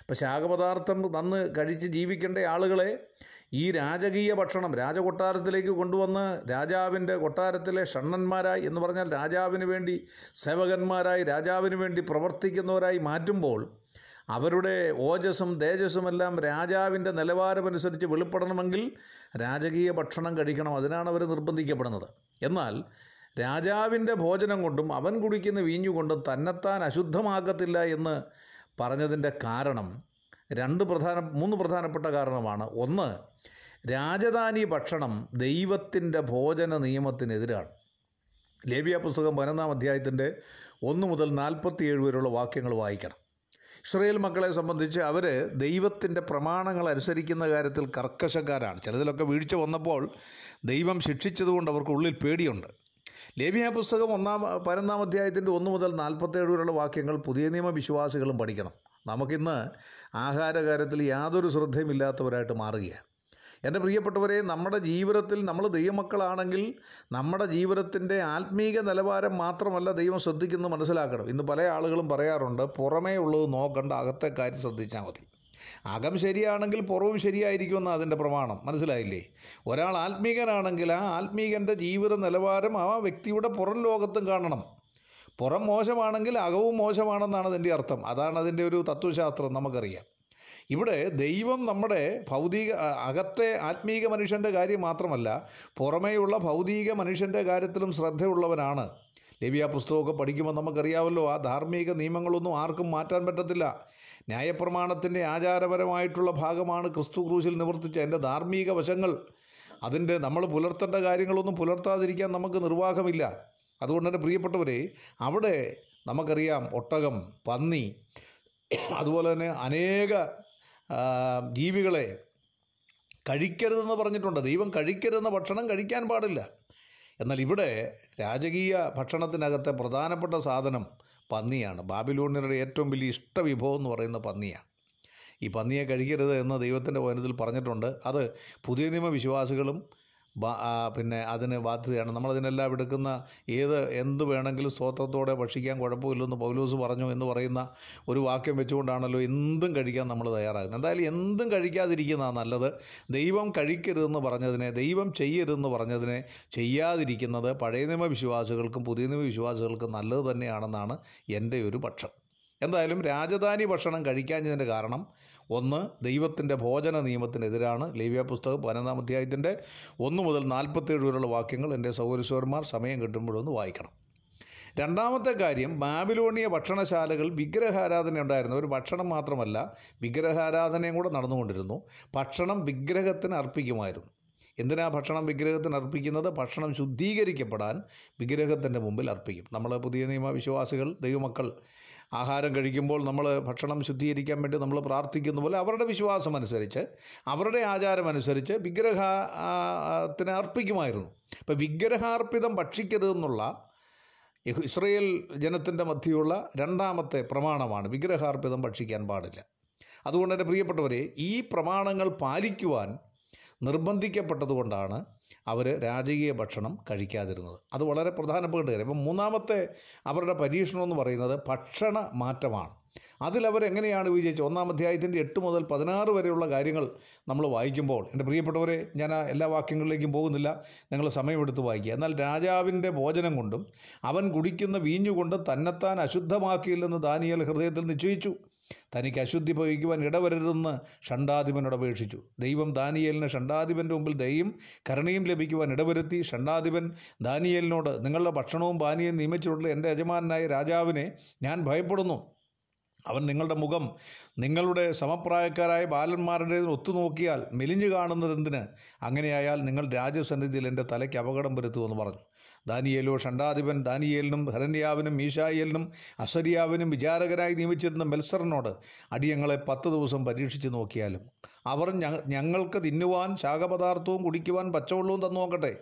അപ്പം ശാഖപദാർത്ഥം തന്ന് കഴിച്ച് ജീവിക്കേണ്ട ആളുകളെ ഈ രാജകീയ ഭക്ഷണം രാജകൊട്ടാരത്തിലേക്ക് കൊണ്ടുവന്ന് രാജാവിന്റെ കൊട്ടാരത്തിലെ ഷണ്ണന്മാരായി എന്ന് പറഞ്ഞാൽ രാജാവിന് വേണ്ടി സേവകന്മാരായി രാജാവിന് വേണ്ടി പ്രവർത്തിക്കുന്നവരായി മാറ്റുമ്പോൾ അവരുടെ ഓജസ്സും തേജസ്സും എല്ലാം രാജാവിന്റെ നിലവാരമനുസരിച്ച് വെളിപ്പെടണമെങ്കിൽ രാജകീയ ഭക്ഷണം കഴിക്കണം അതിനാണ് അവർ നിർബന്ധിക്കപ്പെടുന്നത്. എന്നാൽ രാജാവിന്റെ ഭോജനം കൊണ്ടും അവൻ കുടിക്കുന്ന വീഞ്ഞുകൊണ്ടും തന്നെത്താൻ അശുദ്ധമാക്കത്തില്ല എന്ന് പറഞ്ഞതിന്റെ കാരണം രണ്ട് പ്രധാന മൂന്ന് പ്രധാനപ്പെട്ട കാരണമാണ്. ഒന്ന് രാജധാനി ഭക്ഷണം ദൈവത്തിന്റെ ഭോജന നിയമത്തിനെതിരാണ്. ലേബിയ പുസ്തകം പതിനൊന്നാം അധ്യായത്തിന്റെ ഒന്ന് മുതൽ നാൽപ്പത്തിയേഴ് വരെയുള്ള വാക്യങ്ങൾ വായിക്കണം. ഇസ്രയേൽ മക്കളെ സംബന്ധിച്ച് അവർ ദൈവത്തിന്റെ പ്രമാണങ്ങൾ അനുസരിക്കുന്ന കാര്യത്തിൽ കർക്കശക്കാരാണ്. ചിലതിലൊക്കെ വീഴ്ച വന്നപ്പോൾ ദൈവം ശിക്ഷിച്ചതുകൊണ്ട് അവർക്ക് ഉള്ളിൽ പേടിയുണ്ട്. ലേബിയ പുസ്തകം ഒന്നാം പതിനൊന്നാം അധ്യായത്തിന്റെ ഒന്ന് മുതൽ നാൽപ്പത്തേഴ് വരെയുള്ള വാക്യങ്ങൾ പുതിയ നിയമ വിശ്വാസികളും പഠിക്കണം. നമുക്കിന്ന് ആഹാരകാര്യത്തിൽ യാതൊരു ശ്രദ്ധയുമില്ലാത്തവരായിട്ട് മാറുകയാണ്. എന്റെ പ്രിയപ്പെട്ടവരെ നമ്മുടെ ജീവിതത്തിൽ നമ്മൾ ദൈവമക്കളാണെങ്കിൽ നമ്മുടെ ജീവിതത്തിന്റെ ആത്മീക നിലവാരം മാത്രമല്ല ദൈവം ശ്രദ്ധിക്കുന്നത് മനസ്സിലാക്കണം. ഇന്ന് പല ആളുകളും പറയാറുണ്ട് പുറമേ ഉള്ളത് നോക്കണ്ട അകത്തെ കാര്യം ശ്രദ്ധിച്ചാൽ മതി. അകം ശരിയാണെങ്കിൽ പുറവും ശരിയായിരിക്കുമെന്ന് അതിന്റെ പ്രമാണം. മനസ്സിലായില്ലേ? ഒരാൾ ആത്മീകനാണെങ്കിൽ ആ ആത്മീകന്റെ ജീവിത നിലവാരം ആ വ്യക്തിയുടെ പുറം ലോകത്തും കാണണം. പുറം മോശമാണെങ്കിൽ അകവും മോശമാണെന്നാണ് അതിന്റെ അർത്ഥം. അതാണ് അതിന്റെ ഒരു തത്വശാസ്ത്രം നമുക്കറിയാം. ഇവിടെ ദൈവം നമ്മുടെ ഭൗതിക അകത്തെ ആത്മീക മനുഷ്യന്റെ കാര്യം മാത്രമല്ല പുറമേയുള്ള ഭൗതിക മനുഷ്യന്റെ കാര്യത്തിലും ശ്രദ്ധയുള്ളവനാണ്. ലേവിയ പുസ്തകമൊക്കെ പഠിക്കുമ്പോൾ നമുക്കറിയാമല്ലോ ആ ധാർമ്മിക നിയമങ്ങളൊന്നും ആർക്കും മാറ്റാൻ പറ്റത്തില്ല. ന്യായപ്രമാണത്തിന്റെ ആചാരപരമായിട്ടുള്ള ഭാഗമാണ് ക്രിസ്തു ക്രൂശിൽ നിവർത്തിച്ച എന്റെ ധാർമ്മിക വശങ്ങൾ. അതിന്റെ നമ്മൾ പുലർത്തേണ്ട കാര്യങ്ങളൊന്നും പുലർത്താതിരിക്കാൻ നമുക്ക് നിർവാഹമില്ല. അതുകൊണ്ട് തന്നെ പ്രിയപ്പെട്ടവരെ അവിടെ നമുക്കറിയാം ഒട്ടകം പന്നി അതുപോലെ തന്നെ അനേക ജീവികളെ കഴിക്കരുതെന്ന് പറഞ്ഞിട്ടുണ്ട്. ദൈവം കഴിക്കരുതെന്ന ഭക്ഷണം കഴിക്കാൻ പാടില്ല. എന്നാൽ ഇവിടെ രാജകീയ ഭക്ഷണത്തിനകത്തെ പ്രധാനപ്പെട്ട സാധനം പന്നിയാണ്. ബാബിലോണിയരുടെ ഏറ്റവും വലിയ ഇഷ്ടവിഭവം എന്ന് പറയുന്ന പന്നിയാണ്. ഈ പന്നിയെ കഴിക്കരുത് എന്ന് ദൈവത്തിന്റെ വചനത്തിൽ പറഞ്ഞിട്ടുണ്ട്. അത് പുതിയ നിയമ വിശ്വാസികളും ബ- ആ, പിന്നെ അതിന് ബാധ്യതയാണ്. നമ്മളതിനെല്ലാം എടുക്കുന്ന ഏത് എന്ത് വേണമെങ്കിലും സ്തോത്രത്തോടെ ഭക്ഷിക്കാൻ കുഴപ്പമില്ലെന്ന് പൗലൂസ് പറഞ്ഞു എന്ന് പറയുന്ന ഒരു വാക്യം വെച്ചുകൊണ്ടാണല്ലോ എന്തും കഴിക്കാൻ നമ്മൾ തയ്യാറാകുന്നത്. എന്തായാലും എന്തും കഴിക്കാതിരിക്കുന്നതാണ് നല്ലത്. ദൈവം കഴിക്കരുതെന്ന് പറഞ്ഞതിനെ ദൈവം ചെയ്യരുതെന്ന് പറഞ്ഞതിനെ ചെയ്യാതിരിക്കുന്നത് പഴയ നിയമ വിശ്വാസികൾക്കും പുതിയ നിയമ വിശ്വാസികൾക്കും നല്ലത് തന്നെയാണെന്നാണ് എന്റെ ഒരു പക്ഷം. എന്തായാലും രാജധാനി ഭക്ഷണം കഴിക്കാഞ്ഞതിന്റെ കാരണം ഒന്ന് ദൈവത്തിന്റെ ഭോജന നിയമത്തിനെതിരാണ് ലേവ്യ പുസ്തകം പതിനൊന്നാം അധ്യായത്തിന്റെ ഒന്ന് മുതൽ നാൽപ്പത്തേഴ് വരെയുള്ള വാക്യങ്ങൾ എന്റെ സൗകര്യശ്വരന്മാർ സമയം കിട്ടുമ്പോഴൊന്ന് വായിക്കണം. രണ്ടാമത്തെ കാര്യം ബാബിലോണിയ ഭക്ഷണശാലകൾ വിഗ്രഹാരാധന ഉണ്ടായിരുന്നു. ഒരു ഭക്ഷണം മാത്രമല്ല വിഗ്രഹാരാധനയും കൂടെ നടന്നുകൊണ്ടിരുന്നു. ഭക്ഷണം വിഗ്രഹത്തിന് അർപ്പിക്കുമായിരുന്നു. എന്തിനാ ഭക്ഷണം വിഗ്രഹത്തിന് അർപ്പിക്കുന്നത്? ഭക്ഷണം ശുദ്ധീകരിക്കപ്പെടാൻ വിഗ്രഹത്തിന്റെ മുമ്പിൽ അർപ്പിക്കും. നമ്മൾ പുതിയ നിയമ വിശ്വാസികൾ ദൈവമക്കൾ ആഹാരം കഴിക്കുമ്പോൾ നമ്മൾ ഭക്ഷണം ശുദ്ധീകരിക്കാൻ വേണ്ടി നമ്മൾ പ്രാർത്ഥിക്കുന്ന പോലെ അവരുടെ വിശ്വാസം അനുസരിച്ച് അവരുടെ ആചാരം അനുസരിച്ച് വിഗ്രഹത്തിന് അർപ്പിക്കുമായിരുന്നു. ഇപ്പം വിഗ്രഹാർപ്പിതം ഭക്ഷിക്കരുതെന്നുള്ള ഇസ്രയേൽ ജനത്തിന്റെ മധ്യയുള്ള രണ്ടാമത്തെ പ്രമാണമാണ് വിഗ്രഹാർപ്പിതം ഭക്ഷിക്കാൻ പാടില്ല. അതുകൊണ്ട് തന്നെ പ്രിയപ്പെട്ടവരെ ഈ പ്രമാണങ്ങൾ പാലിക്കുവാൻ നിർബന്ധിക്കപ്പെട്ടതുകൊണ്ടാണ് അവർ രാജകീയ ഭക്ഷണം കഴിക്കാതിരുന്നത്. അത് വളരെ പ്രധാനപ്പെട്ട കാര്യം. അപ്പം മൂന്നാമത്തെ അവരുടെ പരീക്ഷണം എന്ന് പറയുന്നത് ഭക്ഷണ മാറ്റമാണ്. അതിലവരെങ്ങനെയാണ് വിജയിച്ചത്? ഒന്നാം അധ്യായത്തിന്റെ എട്ട് മുതൽ പതിനാറ് വരെയുള്ള കാര്യങ്ങൾ നമ്മൾ വായിക്കുമ്പോൾ എന്റെ പ്രിയപ്പെട്ടവരെ ഞാൻ എല്ലാ വാക്യങ്ങളിലേക്കും പോകുന്നില്ല. നിങ്ങൾ സമയമെടുത്ത് വായിക്കുക. എന്നാൽ രാജാവിന്റെ ഭോജനം കൊണ്ടും അവൻ കുടിക്കുന്ന വീഞ്ഞുകൊണ്ടും തന്നെത്താൻ അശുദ്ധമാക്കിയില്ലെന്ന് ദാനിയൽ ഹൃദയത്തിൽ നിശ്ചയിച്ചു. തനിക്ക് അശുദ്ധി ഭവിക്കുവാൻ ഇടവരരുതെന്ന് ഷണ്ടാധിപനോട് അപേക്ഷിച്ചു. ദൈവം ദാനിയേലിന് ഷണ്ടാധിപന്റെ മുമ്പിൽ ദയും കരുണയും ലഭിക്കുവാൻ ഇടവരുത്തി. ഷണ്ടാധിപൻ ദാനിയേലിനോട് നിങ്ങളുടെ ഭക്ഷണവും പാനീയവും നിയമിച്ചിട്ടുള്ള എന്റെ യജമാനായ രാജാവിനെ ഞാൻ ഭയപ്പെടുന്നു. അവൻ നിങ്ങളുടെ മുഖം നിങ്ങളുടെ സമപ്രായക്കാരായ ബാലന്മാരുടെ ഒത്തുനോക്കിയാൽ മെലിഞ്ഞു കാണുന്നതെന്തിന്? അങ്ങനെയായാൽ നിങ്ങൾ രാജസന്നിധിയിൽ എന്റെ തലയ്ക്ക് അപകടം വരുത്തുമെന്ന് പറഞ്ഞു. ദാനിയേലോ ഷണ്ടാധിപൻ ദാനിയേലിനും ഹരന്യാവിനും മീശായേലിനും അസരിയാവിനും വിചാരകരായി നിയമിച്ചിരുന്ന മെൽസറിനോട് അടിയങ്ങളെ പത്ത് ദിവസം പരീക്ഷിച്ചു നോക്കിയാലും അവർ ഞങ്ങൾക്ക് തിന്നുവാൻ ശാഖപദാർത്ഥവും കുടിക്കുവാൻ പച്ചവെള്ളവും തന്നു നോക്കട്ടെ.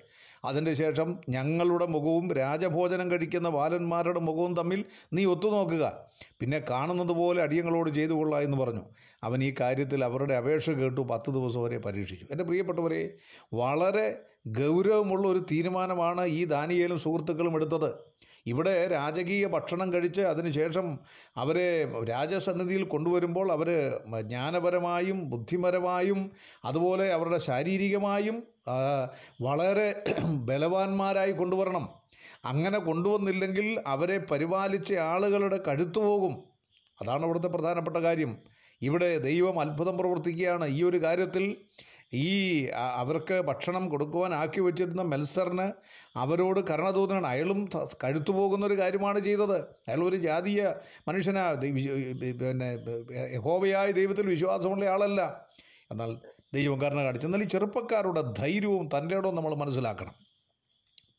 അതിന്റെ ശേഷം ഞങ്ങളുടെ മുഖവും രാജഭോജനം കഴിക്കുന്ന ബാലന്മാരുടെ മുഖവും തമ്മിൽ നീ ഒത്തുനോക്കുക. പിന്നെ കാണുന്നത് പോലെ അടിയങ്ങളോട് ചെയ്തു കൊള്ളാം എന്ന് പറഞ്ഞു. അവൻ ഈ കാര്യത്തിൽ അവരുടെ അപേക്ഷ കേട്ടു പത്ത് ദിവസം വരെ പരീക്ഷിച്ചു. എന്റെ പ്രിയപ്പെട്ടവരെ വളരെ ഗൗരവമുള്ള ഒരു തീരുമാനമാണ് ഈ ദാനിയേലും സുഹൃത്തുക്കളും എടുത്തത്. ഇവിടെ രാജകീയ ഭക്ഷണം കഴിച്ച് അതിനുശേഷം അവരെ രാജസന്നിധിയിൽ കൊണ്ടുവരുമ്പോൾ അവർ ജ്ഞാനപരമായും ബുദ്ധിപരമായും അതുപോലെ അവരുടെ ശാരീരികമായും വളരെ ബലവാന്മാരായി കൊണ്ടുവരണം. അങ്ങനെ കൊണ്ടുവന്നില്ലെങ്കിൽ അവരെ പരിപാലിച്ച ആളുകളുടെ കഴുത്തു പോകും. അതാണ് ഇവിടുത്തെ പ്രധാനപ്പെട്ട കാര്യം. ഇവിടെ ദൈവം അത്ഭുതം പ്രവർത്തിക്കുകയാണ്. ഈ ഒരു കാര്യത്തിൽ ഈ അവർക്ക് ഭക്ഷണം കൊടുക്കുവാൻ ആക്കി വെച്ചിരുന്ന മെൽസറിന് അവരോട് കരുണ തോന്നുകയാണ് അയാളും കഴുത്തു പോകുന്ന ഒരു കാര്യമാണ് ചെയ്തത്. അയാൾ ഒരു ജാതീയ മനുഷ്യനാ പിന്നെ യഹോവയായ ദൈവത്തിൽ വിശ്വാസമുള്ള ആളല്ല. എന്നാൽ ദൈവം കരുണ കാണിച്ചു എന്നാൽ ഈ ചെറുപ്പക്കാരുടെ ധൈര്യവും തന്റെ ഇടവും നമ്മൾ മനസ്സിലാക്കണം.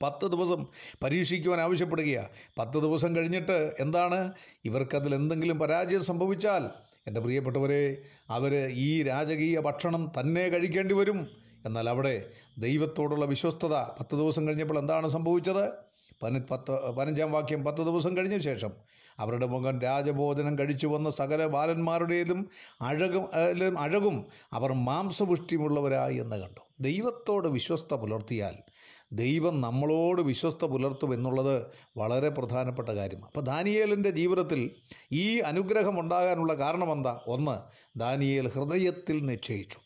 പത്ത് ദിവസം പരീക്ഷിക്കുവാൻ ആവശ്യപ്പെടുകയാണ് പത്ത് ദിവസം കഴിഞ്ഞിട്ട് എന്താണ്? ഇവർക്കതിൽ എന്തെങ്കിലും പരാജയം സംഭവിച്ചാൽ എന്റെ പ്രിയപ്പെട്ടവരെ അവർ ഈ രാജകീയ ഭക്ഷണം തന്നെ കഴിക്കേണ്ടി വരും. എന്നാൽ അവിടെ ദൈവത്തോടുള്ള വിശ്വസ്തത പത്ത് ദിവസം കഴിഞ്ഞപ്പോൾ എന്താണ് സംഭവിച്ചത്? പനി പത്ത് പതിനഞ്ചാം വാക്യം പത്ത് ദിവസം കഴിഞ്ഞ ശേഷം അവരുടെ മുഖം രാജഭോജനം കഴിച്ചു വന്ന സകല ബാലന്മാരുടേതും അഴകും അഴകും അവർ മാംസപുഷ്ടിയുമുള്ളവരായി എന്ന് കണ്ടു. ദൈവത്തോട് വിശ്വസ്ത പുലർത്തിയാൽ ദൈവം നമ്മളോട് വിശ്വസ്ത പുലർത്തും എന്നുള്ളത് വളരെ പ്രധാനപ്പെട്ട കാര്യമാണ് അപ്പോൾ ദാനിയേലിന്റെ ജീവിതത്തിൽ ഈ അനുഗ്രഹം ഉണ്ടാകാനുള്ള കാരണമെന്താ? ഒന്ന് ദാനിയേൽ ഹൃദയത്തിൽ നിശ്ചയിച്ചു.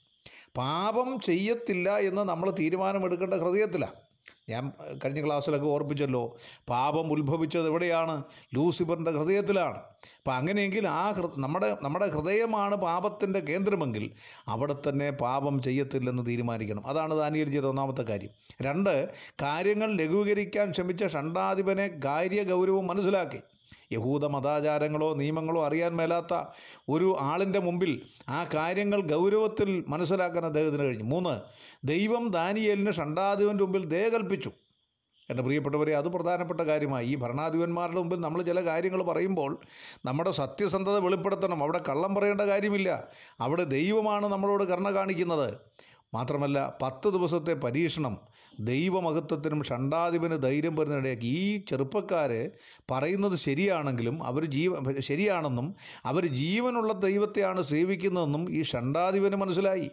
പാപം ചെയ്യത്തില്ല എന്ന് നമ്മൾ തീരുമാനമെടുക്കേണ്ട ഹൃദയത്തിലാണ് ഞാൻ കഴിഞ്ഞ ക്ലാസ്സിലൊക്കെ ഓർപ്പിച്ചല്ലോ പാപം ഉത്ഭവിച്ചത് എവിടെയാണ്? ലൂസിഫറിന്റെ ഹൃദയത്തിലാണ്. അപ്പം അങ്ങനെയെങ്കിൽ ആ നമ്മുടെ നമ്മുടെ ഹൃദയമാണ് പാപത്തിന്റെ കേന്ദ്രമെങ്കിൽ അവിടെ തന്നെ പാപം ചെയ്യത്തില്ലെന്ന് തീരുമാനിക്കണം. അതാണ് ദാനിയൽ ഒന്നാമത്തെ കാര്യം. രണ്ട് കാര്യങ്ങൾ ലഘൂകരിക്കാൻ ശ്രമിച്ച ഷണ്ടാധിപനെ കാര്യഗൗരവം മനസ്സിലാക്കി. യഹൂദ മതാചാരങ്ങളോ നിയമങ്ങളോ അറിയാൻ മേലാത്ത ഒരു ആളിന്റെ മുമ്പിൽ ആ കാര്യങ്ങൾ ഗൗരവത്തിൽ മനസ്സിലാക്കാൻ അദ്ദേഹത്തിന് കഴിഞ്ഞു. മൂന്ന് ദൈവം ദാനിയേലിന് ഷണ്ടാധിപന്റെ മുമ്പിൽ ദയ കൽപ്പിച്ചു. എന്റെ പ്രിയപ്പെട്ടവരെ അത് പ്രധാനപ്പെട്ട കാര്യമായി. ഈ ഭരണാധിപന്മാരുടെ മുമ്പിൽ നമ്മൾ ചില കാര്യങ്ങൾ പറയുമ്പോൾ നമ്മുടെ സത്യസന്ധത വെളിപ്പെടുത്തണം. അവിടെ കള്ളം പറയേണ്ട കാര്യമില്ല. അവിടെ ദൈവമാണ് നമ്മളോട് കരുണ കാണിക്കുന്നത്. മാത്രമല്ല പത്ത് ദിവസത്തെ പരീക്ഷണം ദൈവമഹത്വത്തിനും ഷണ്ടാധിപന് ധൈര്യം വരുന്നതിനിടയാക്കി ഈ ചെറുപ്പക്കാർ പറയുന്നത് ശരിയാണെങ്കിലും അവർ ജീവ ശരിയാണെന്നും അവർ ജീവനുള്ള ദൈവത്തെയാണ് സേവിക്കുന്നതെന്നും ഈ ഷണ്ടാധിപന് മനസ്സിലായി.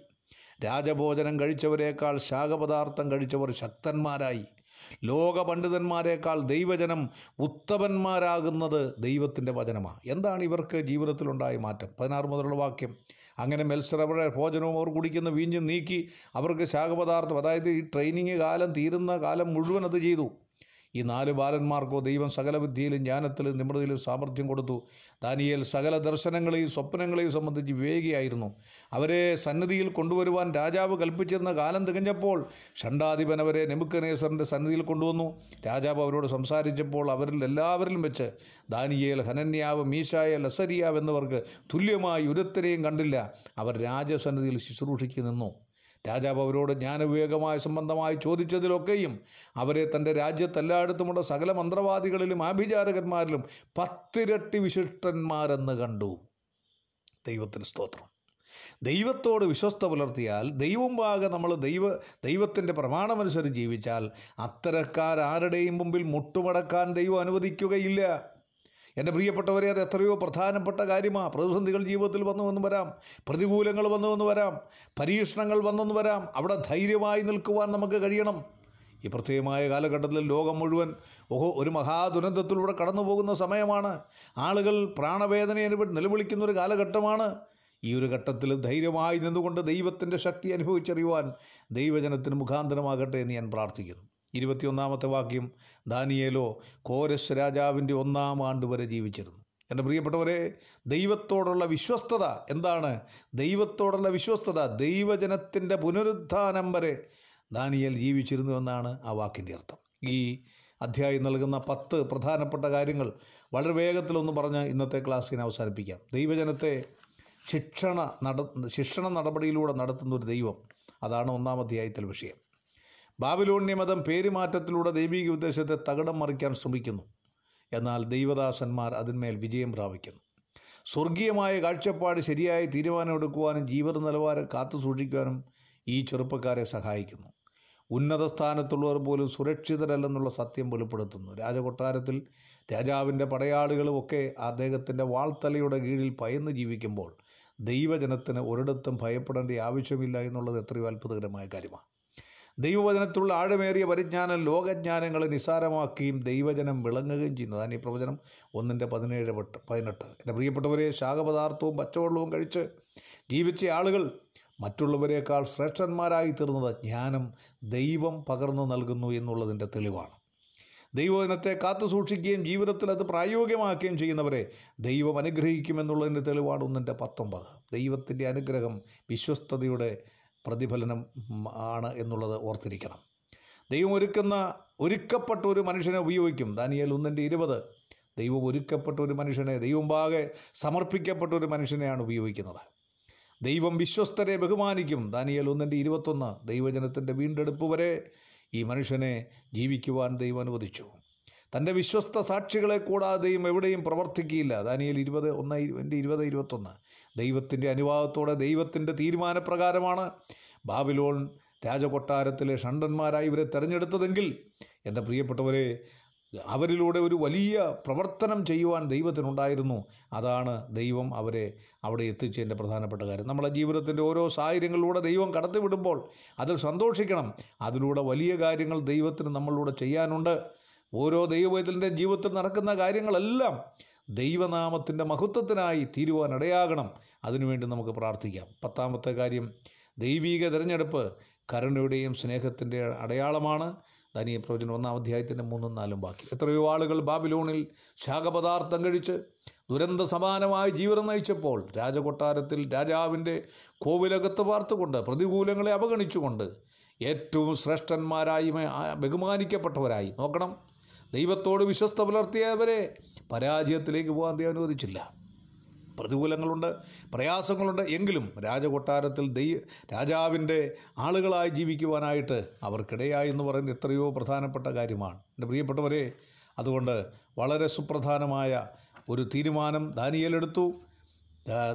രാജഭോജനം കഴിച്ചവരേക്കാൾ ശാഖപദാർത്ഥം കഴിച്ചവർ ശക്തന്മാരായി. ലോക പണ്ഡിതന്മാരെക്കാൾ ദൈവജനം ഉത്തമന്മാരാകുന്നത് ദൈവത്തിന്റെ വചനമാണ് എന്താണ് ഇവർക്ക് ജീവിതത്തിലുണ്ടായ മാറ്റം? പതിനാറ് മുതലുള്ള വാക്യം. അങ്ങനെ മത്സരവരുടെ ഭോജനവും അവർ കുടിക്കുന്ന വീഞ്ഞും നീക്കി അവർക്ക് ശാഖപദാർത്ഥം അതായത് ഈ ട്രെയിനിങ് കാലം തീരുന്ന കാലം മുഴുവൻ അത് ചെയ്തു. ഈ നാല് ബാലന്മാർക്കോ ദൈവം സകല വിദ്യയിലും ജ്ഞാനത്തിലും നിമൃതിയിലും സാമർഥ്യം കൊടുത്തു. ദാനിയേൽ സകല ദർശനങ്ങളെയും സ്വപ്നങ്ങളെയും സംബന്ധിച്ച് വിവേകിയായിരുന്നു. അവരെ സന്നിധിയിൽ കൊണ്ടുവരുവാൻ രാജാവ് കൽപ്പിച്ചിരുന്ന കാലം തികഞ്ഞപ്പോൾ ഷണ്ടാധിപൻ അവരെ നെമുക്കനേസറിന്റെ സന്നിധിയിൽ കൊണ്ടുവന്നു. രാജാവ് അവരോട് സംസാരിച്ചപ്പോൾ അവരിൽ എല്ലാവരിലും വെച്ച് ദാനിയേൽ ഹനന്യാവ് മീശായ ലസരിയാവ് എന്നിവർക്ക് തുല്യമായി ഒരുത്തരെയും കണ്ടില്ല. അവർ രാജസന്നിധിയിൽ ശുശ്രൂഷിക്ക് നിന്നു. രാജാവ് അവരോട് ജ്ഞാനവിവേകമായ സംബന്ധമായി ചോദിച്ചതിലൊക്കെയും അവരെ തന്റെ രാജ്യത്തെല്ലായിടത്തുമുള്ള സകല മന്ത്രവാദികളിലും ആഭിചാരകന്മാരിലും പത്തിരട്ടി വിശിഷ്ടന്മാരെന്ന് കണ്ടു. ദൈവത്തിന് സ്തോത്രം. ദൈവത്തോട് വിശ്വസ്ത പുലർത്തിയാൽ ദൈവം പാകെ നമ്മൾ ദൈവ ദൈവത്തിന്റെ പ്രമാണമനുസരിച്ച് ജീവിച്ചാൽ അത്തരക്കാരാരുടെയും മുമ്പിൽ മുട്ടുമടക്കാൻ ദൈവം അനുവദിക്കുകയില്ല. എന്റെ പ്രിയപ്പെട്ടവരെ അത് എത്രയോ പ്രധാനപ്പെട്ട കാര്യമാണ് പ്രതിസന്ധികൾ ജീവിതത്തിൽ വന്നു എന്ന് വരാം. പ്രതികൂലങ്ങൾ വന്നു എന്ന് വരാം. പരീക്ഷണങ്ങൾ വന്നെന്ന് വരാം. അവിടെ ധൈര്യമായി നിൽക്കുവാൻ നമുക്ക് കഴിയണം. ഈ പ്രത്യേകമായ കാലഘട്ടത്തിൽ ലോകം മുഴുവൻ ഓഹോ ഒരു മഹാദുരന്തത്തിലൂടെ കടന്നു പോകുന്ന സമയമാണ്. ആളുകൾ പ്രാണവേദന അനുഭവ നിലവിളിക്കുന്ന ഒരു കാലഘട്ടമാണ്. ഈ ഒരു ഘട്ടത്തിൽ ധൈര്യമായി നിന്നുകൊണ്ട് ദൈവത്തിന്റെ ശക്തി അനുഭവിച്ചറിയുവാൻ ദൈവജനത്തിന് മുഖാന്തരമാകട്ടെ എന്ന് ഞാൻ പ്രാർത്ഥിക്കുന്നു. ഇരുപത്തിയൊന്നാമത്തെ വാക്യം ദാനിയേലോ കോരസ് രാജാവിന്റെ ഒന്നാം ആണ്ട് വരെ ജീവിച്ചിരുന്നു. എന്റെ പ്രിയപ്പെട്ടവരെ ദൈവത്തോടുള്ള വിശ്വസ്തത എന്താണ്? ദൈവത്തോടുള്ള വിശ്വസ്തത ദൈവജനത്തിന്റെ പുനരുത്ഥാനം വരെ ദാനിയേൽ ജീവിച്ചിരുന്നു എന്നാണ് ആ വാക്കിന്റെ അർത്ഥം. ഈ അധ്യായം നൽകുന്ന പത്ത് പ്രധാനപ്പെട്ട കാര്യങ്ങൾ വളരെ വേഗത്തിലൊന്ന് പറഞ്ഞ് ഇന്നത്തെ ക്ലാസ്സിനെ അവസാനിപ്പിക്കാം. ദൈവജനത്തെ ശിക്ഷണ നട ശിക്ഷണ നടപടിയിലൂടെ നടത്തുന്ന ഒരു ദൈവം അതാണ് ഒന്നാം അധ്യായത്തിൽ വിഷയം. ബാബിലോണ്യ മതം പേരുമാറ്റത്തിലൂടെ ദൈവിക ഉദ്ദേശത്തെ തകടം മറിക്കാൻ ശ്രമിക്കുന്നു. എന്നാൽ ദൈവദാസന്മാർ അതിന്മേൽ വിജയം പ്രാപിക്കുന്നു. സ്വർഗീയമായ കാഴ്ചപ്പാട് ശരിയായി തീരുമാനമെടുക്കുവാനും ജീവിത നിലവാരം കാത്തു സൂക്ഷിക്കുവാനും ഈ ചെറുപ്പക്കാരെ സഹായിക്കുന്നു. ഉന്നത സ്ഥാനത്തുള്ളവർ പോലും സുരക്ഷിതരല്ലെന്നുള്ള സത്യം വെളിപ്പെടുത്തുന്നു. രാജകൊട്ടാരത്തിൽ രാജാവിന്റെ പടയാളികളുമൊക്കെ അദ്ദേഹത്തിന്റെ വാൾത്തലയുടെ കീഴിൽ പയന്ന് ജീവിക്കുമ്പോൾ ദൈവജനത്തിന് ഒരിടത്തും ഭയപ്പെടേണ്ട ആവശ്യമില്ല എന്നുള്ളത് എത്രയോ അത്ഭുതകരമായ കാര്യമാണ്. ദൈവവചനത്തിലുള്ള ആഴമേറിയ പരിജ്ഞാനം ലോകജ്ഞാനങ്ങളെ നിസ്സാരമാക്കുകയും ദൈവജനം വിളങ്ങുകയും ചെയ്യുന്നു. അതാണ് ഈ പ്രവചനം ഒന്നിന്റെ പതിനേഴ് പെട്ട് പതിനെട്ട്. എന്റെ പ്രിയപ്പെട്ടവരെ ശാഖപദാർത്ഥവും പച്ചവെള്ളവും കഴിച്ച് ജീവിച്ച ആളുകൾ മറ്റുള്ളവരെക്കാൾ ശ്രേഷ്ഠന്മാരായി തീർന്നത് ജ്ഞാനം ദൈവം പകർന്നു നൽകുന്നു എന്നുള്ളതിന്റെ തെളിവാണ്. ദൈവദിനത്തെ കാത്തു സൂക്ഷിക്കുകയും ജീവിതത്തിൽ അത് പ്രായോഗികമാക്കുകയും ചെയ്യുന്നവരെ ദൈവം അനുഗ്രഹിക്കുമെന്നുള്ളതിന്റെ തെളിവാണ് ഒന്നിന്റെ പത്തൊമ്പത്. ദൈവത്തിന്റെ അനുഗ്രഹം വിശ്വസ്തതയുടെ പ്രതിഫലനം ആണ് എന്നുള്ളത് ഓർത്തിരിക്കണം. ദൈവം ഒരുക്കുന്ന ഒരുക്കപ്പെട്ട ഒരു മനുഷ്യനെ ഉപയോഗിക്കും. ദാനിയേൽ ഒന്നിന്റെ ഇരുപത്. ദൈവം ഒരുക്കപ്പെട്ട ഒരു മനുഷ്യനെ ദൈവം പാകെ സമർപ്പിക്കപ്പെട്ട ഒരു മനുഷ്യനെയാണ് ഉപയോഗിക്കുന്നത്. ദൈവം വിശ്വസ്തരെ ബഹുമാനിക്കും. ദാനിയേൽ ഒന്നിന്റെ ഇരുപത്തൊന്ന്. ദൈവജനത്തിന്റെ വീണ്ടെടുപ്പ് വരെ ഈ മനുഷ്യനെ ജീവിക്കുവാൻ ദൈവം അനുവദിച്ചു. തന്റെ വിശ്വസ്ത സാക്ഷികളെ കൂടാതെയും എവിടെയും പ്രവർത്തിക്കുകയില്ല. ദാനിയൽ ഇരുപത് ഒന്ന് എന്റെ ഇരുപത് ഇരുപത്തൊന്ന്. ദൈവത്തിന്റെ അനുവാദത്തോടെ ദൈവത്തിന്റെ തീരുമാനപ്രകാരമാണ് ബാബിലോൺ രാജകൊട്ടാരത്തിലെ ഷണ്ടന്മാരായി ഇവരെ തിരഞ്ഞെടുത്തതെങ്കിൽ എന്റെ പ്രിയപ്പെട്ടവരെ അവരിലൂടെ ഒരു വലിയ പ്രവർത്തനം ചെയ്യുവാൻ ദൈവത്തിനുണ്ടായിരുന്നു. അതാണ് ദൈവം അവരെ അവിടെ എത്തിച്ചതിന്റെ പ്രധാനപ്പെട്ട കാര്യം. നമ്മളെ ജീവിതത്തിന്റെ ഓരോ സാഹചര്യങ്ങളിലൂടെ ദൈവം കടത്തിവിടുമ്പോൾ അതിൽ സന്തോഷിക്കണം. അതിലൂടെ വലിയ കാര്യങ്ങൾ ദൈവത്തിന് നമ്മളിലൂടെ ചെയ്യാനുണ്ട്. ഓരോ ദൈവവേദത്തിന്റെ ജീവിതത്തിൽ നടക്കുന്ന കാര്യങ്ങളെല്ലാം ദൈവനാമത്തിന്റെ മഹത്വത്തിനായി തീരുവാനിടയാകണം. അതിനുവേണ്ടി നമുക്ക് പ്രാർത്ഥിക്കാം. പത്താമത്തെ കാര്യം ദൈവീക തിരഞ്ഞെടുപ്പ് കരുണയുടെയും സ്നേഹത്തിന്റെ അടയാളമാണ്. ദാനിയ പ്രവചനം ഒന്നാം അധ്യായത്തിന്റെ മൂന്നും നാലും ബാക്കി എത്രയോ ആളുകൾ ബാബിലോണിൽ ശാഖപദാർത്ഥം കഴിച്ച് ദുരന്ത സമാനമായി ജീവിതം നയിച്ചപ്പോൾ രാജകൊട്ടാരത്തിൽ രാജാവിന്റെ കോവിലകത്ത് പാർത്തുകൊണ്ട് പ്രതികൂലങ്ങളെ അവഗണിച്ചുകൊണ്ട് ഏറ്റവും ശ്രേഷ്ഠന്മാരായി ബഹുമാനിക്കപ്പെട്ടവരായി. നോക്കണം ദൈവത്തോട് വിശ്വസ്ത പുലർത്തിയവരെ പരാജയത്തിലേക്ക് പോകാൻ ദൈവം അനുവദിച്ചില്ല. പ്രതികൂലങ്ങളുണ്ട് പ്രയാസങ്ങളുണ്ട്. എങ്കിലും രാജകൊട്ടാരത്തിൽ ദൈ രാജാവിന്റെ ആളുകളായി ജീവിക്കുവാനായിട്ട് അവർക്കിടയായി എന്ന് പറയുന്നത് എത്രയോ പ്രധാനപ്പെട്ട കാര്യമാണ്. എന്റെ പ്രിയപ്പെട്ടവരെ അതുകൊണ്ട് വളരെ സുപ്രധാനമായ ഒരു തീരുമാനം ദാനിയേലെടുത്തു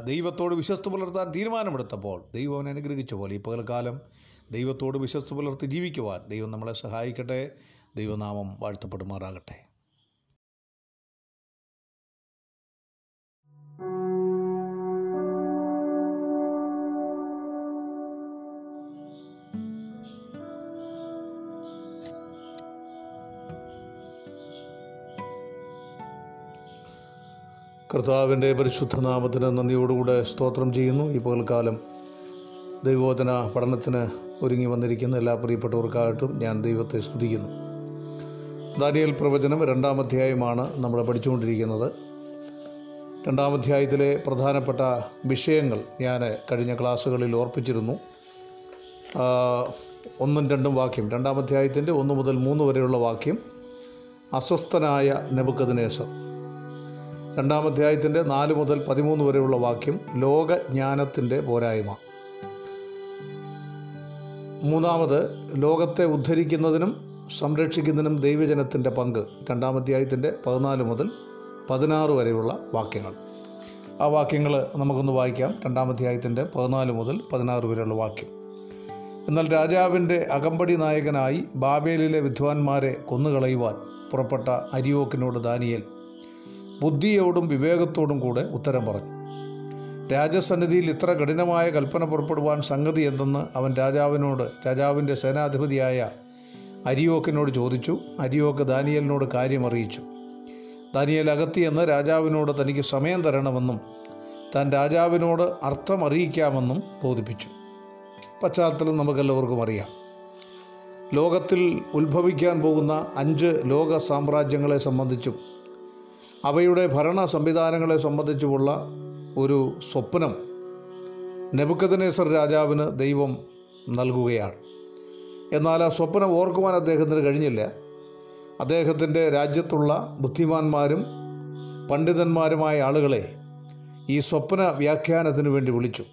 ദൈവത്തോട് വിശ്വസ്ത പുലർത്താൻ തീരുമാനമെടുത്തപ്പോൾ ദൈവം അവനെ അനുഗ്രഹിച്ച പോലെ ഈ പകൽക്കാലം ദൈവത്തോട് വിശ്വസ്ത പുലർത്തി ജീവിക്കുവാൻ ദൈവം നമ്മളെ സഹായിക്കട്ടെ. ദൈവനാമം വാഴ്ത്തപ്പെടുമാറാകട്ടെ. കർത്താവിന്റെ പരിശുദ്ധനാമത്തിന് നന്ദിയോടുകൂടെ സ്തോത്രം ചെയ്യുന്നു. ഈ പകൽക്കാലം ദൈവോധന പഠനത്തിന് ഒരുങ്ങി വന്നിരിക്കുന്ന എല്ലാ പ്രിയപ്പെട്ടവർക്കായിട്ടും ഞാൻ ദൈവത്തെ സ്തുതിക്കുന്നു. ദാനിയൽ പ്രവചനം രണ്ടാം അധ്യായമാണ് നമ്മൾ പഠിച്ചുകൊണ്ടിരിക്കുന്നത്. രണ്ടാം അധ്യായത്തിലെ പ്രധാനപ്പെട്ട വിഷയങ്ങൾ ഞാൻ കഴിഞ്ഞ ക്ലാസ്സുകളിൽ ഓർപ്പിച്ചിരുന്നു. ഒന്നും രണ്ടും വാക്യം. രണ്ടാം അധ്യായത്തിന്റെ ഒന്ന് മുതൽ മൂന്ന് വരെയുള്ള വാക്യം. അസ്വസ്ഥനായ നെബുക്കദിനേശ്വർ രണ്ടാം അധ്യായത്തിന്റെ നാല് മുതൽ പതിമൂന്ന് വരെയുള്ള വാക്യം ലോകജ്ഞാനത്തിന്റെ പോരായ്മ. മൂന്നാമത് ലോകത്തെ ഉദ്ധരിക്കുന്നതിനും സംരക്ഷിക്കുന്നതിനും ദൈവജനത്തിന്റെ പങ്ക് രണ്ടാം അധ്യായത്തിന്റെ പതിനാല് മുതൽ പതിനാറ് വരെയുള്ള വാക്യങ്ങൾ. ആ വാക്യങ്ങൾ നമുക്കൊന്ന് വായിക്കാം. രണ്ടാം അധ്യായത്തിന്റെ പതിനാല് മുതൽ പതിനാറ് വരെയുള്ള വാക്യം. എന്നാൽ രാജാവിന്റെ അകമ്പടി നായകനായി ബാബേലിലെ വിദ്വാൻമാരെ കൊന്നുകളയുവാൻ പുറപ്പെട്ട അരിയോക്കിനോട് ദാനിയേൽ ബുദ്ധിയോടും വിവേകത്തോടും കൂടെ ഉത്തരം പറഞ്ഞു. രാജസന്നിധിയിൽ ഇത്ര കഠിനമായ കൽപ്പന പുറപ്പെടുവാൻ സംഗതി എന്തെന്ന് അവൻ രാജാവിനോട് രാജാവിന്റെ സേനാധിപതിയായ അരിയോക്കിനോട് ചോദിച്ചു. അരിയോക്ക് ദാനിയലിനോട് കാര്യം അറിയിച്ചു ദാനിയേൽ അകത്തിയെന്ന് രാജാവിനോട് തനിക്ക് സമയം തരണമെന്നും താൻ രാജാവിനോട് അർത്ഥം അറിയിക്കാമെന്നും ബോധിപ്പിച്ചു. പശ്ചാത്തലം നമുക്കെല്ലാവർക്കും അറിയാം. ലോകത്തിൽ ഉത്ഭവിക്കാൻ പോകുന്ന അഞ്ച് ലോക സാമ്രാജ്യങ്ങളെ സംബന്ധിച്ചും അവയുടെ ഭരണ സംവിധാനങ്ങളെ സംബന്ധിച്ചുമുള്ള ഒരു സ്വപ്നം നെബുക്കദനേസർ രാജാവിന് ദൈവം നൽകുകയാണ്. എന്നാൽ ആ സ്വപ്നം ഓർക്കുവാൻ അദ്ദേഹത്തിന് കഴിഞ്ഞില്ല. അദ്ദേഹത്തിന്റെ രാജ്യത്തുള്ള ബുദ്ധിമാന്മാരും പണ്ഡിതന്മാരുമായ ആളുകളെ ഈ സ്വപ്ന വ്യാഖ്യാനത്തിന് വേണ്ടി വിളിച്ചു.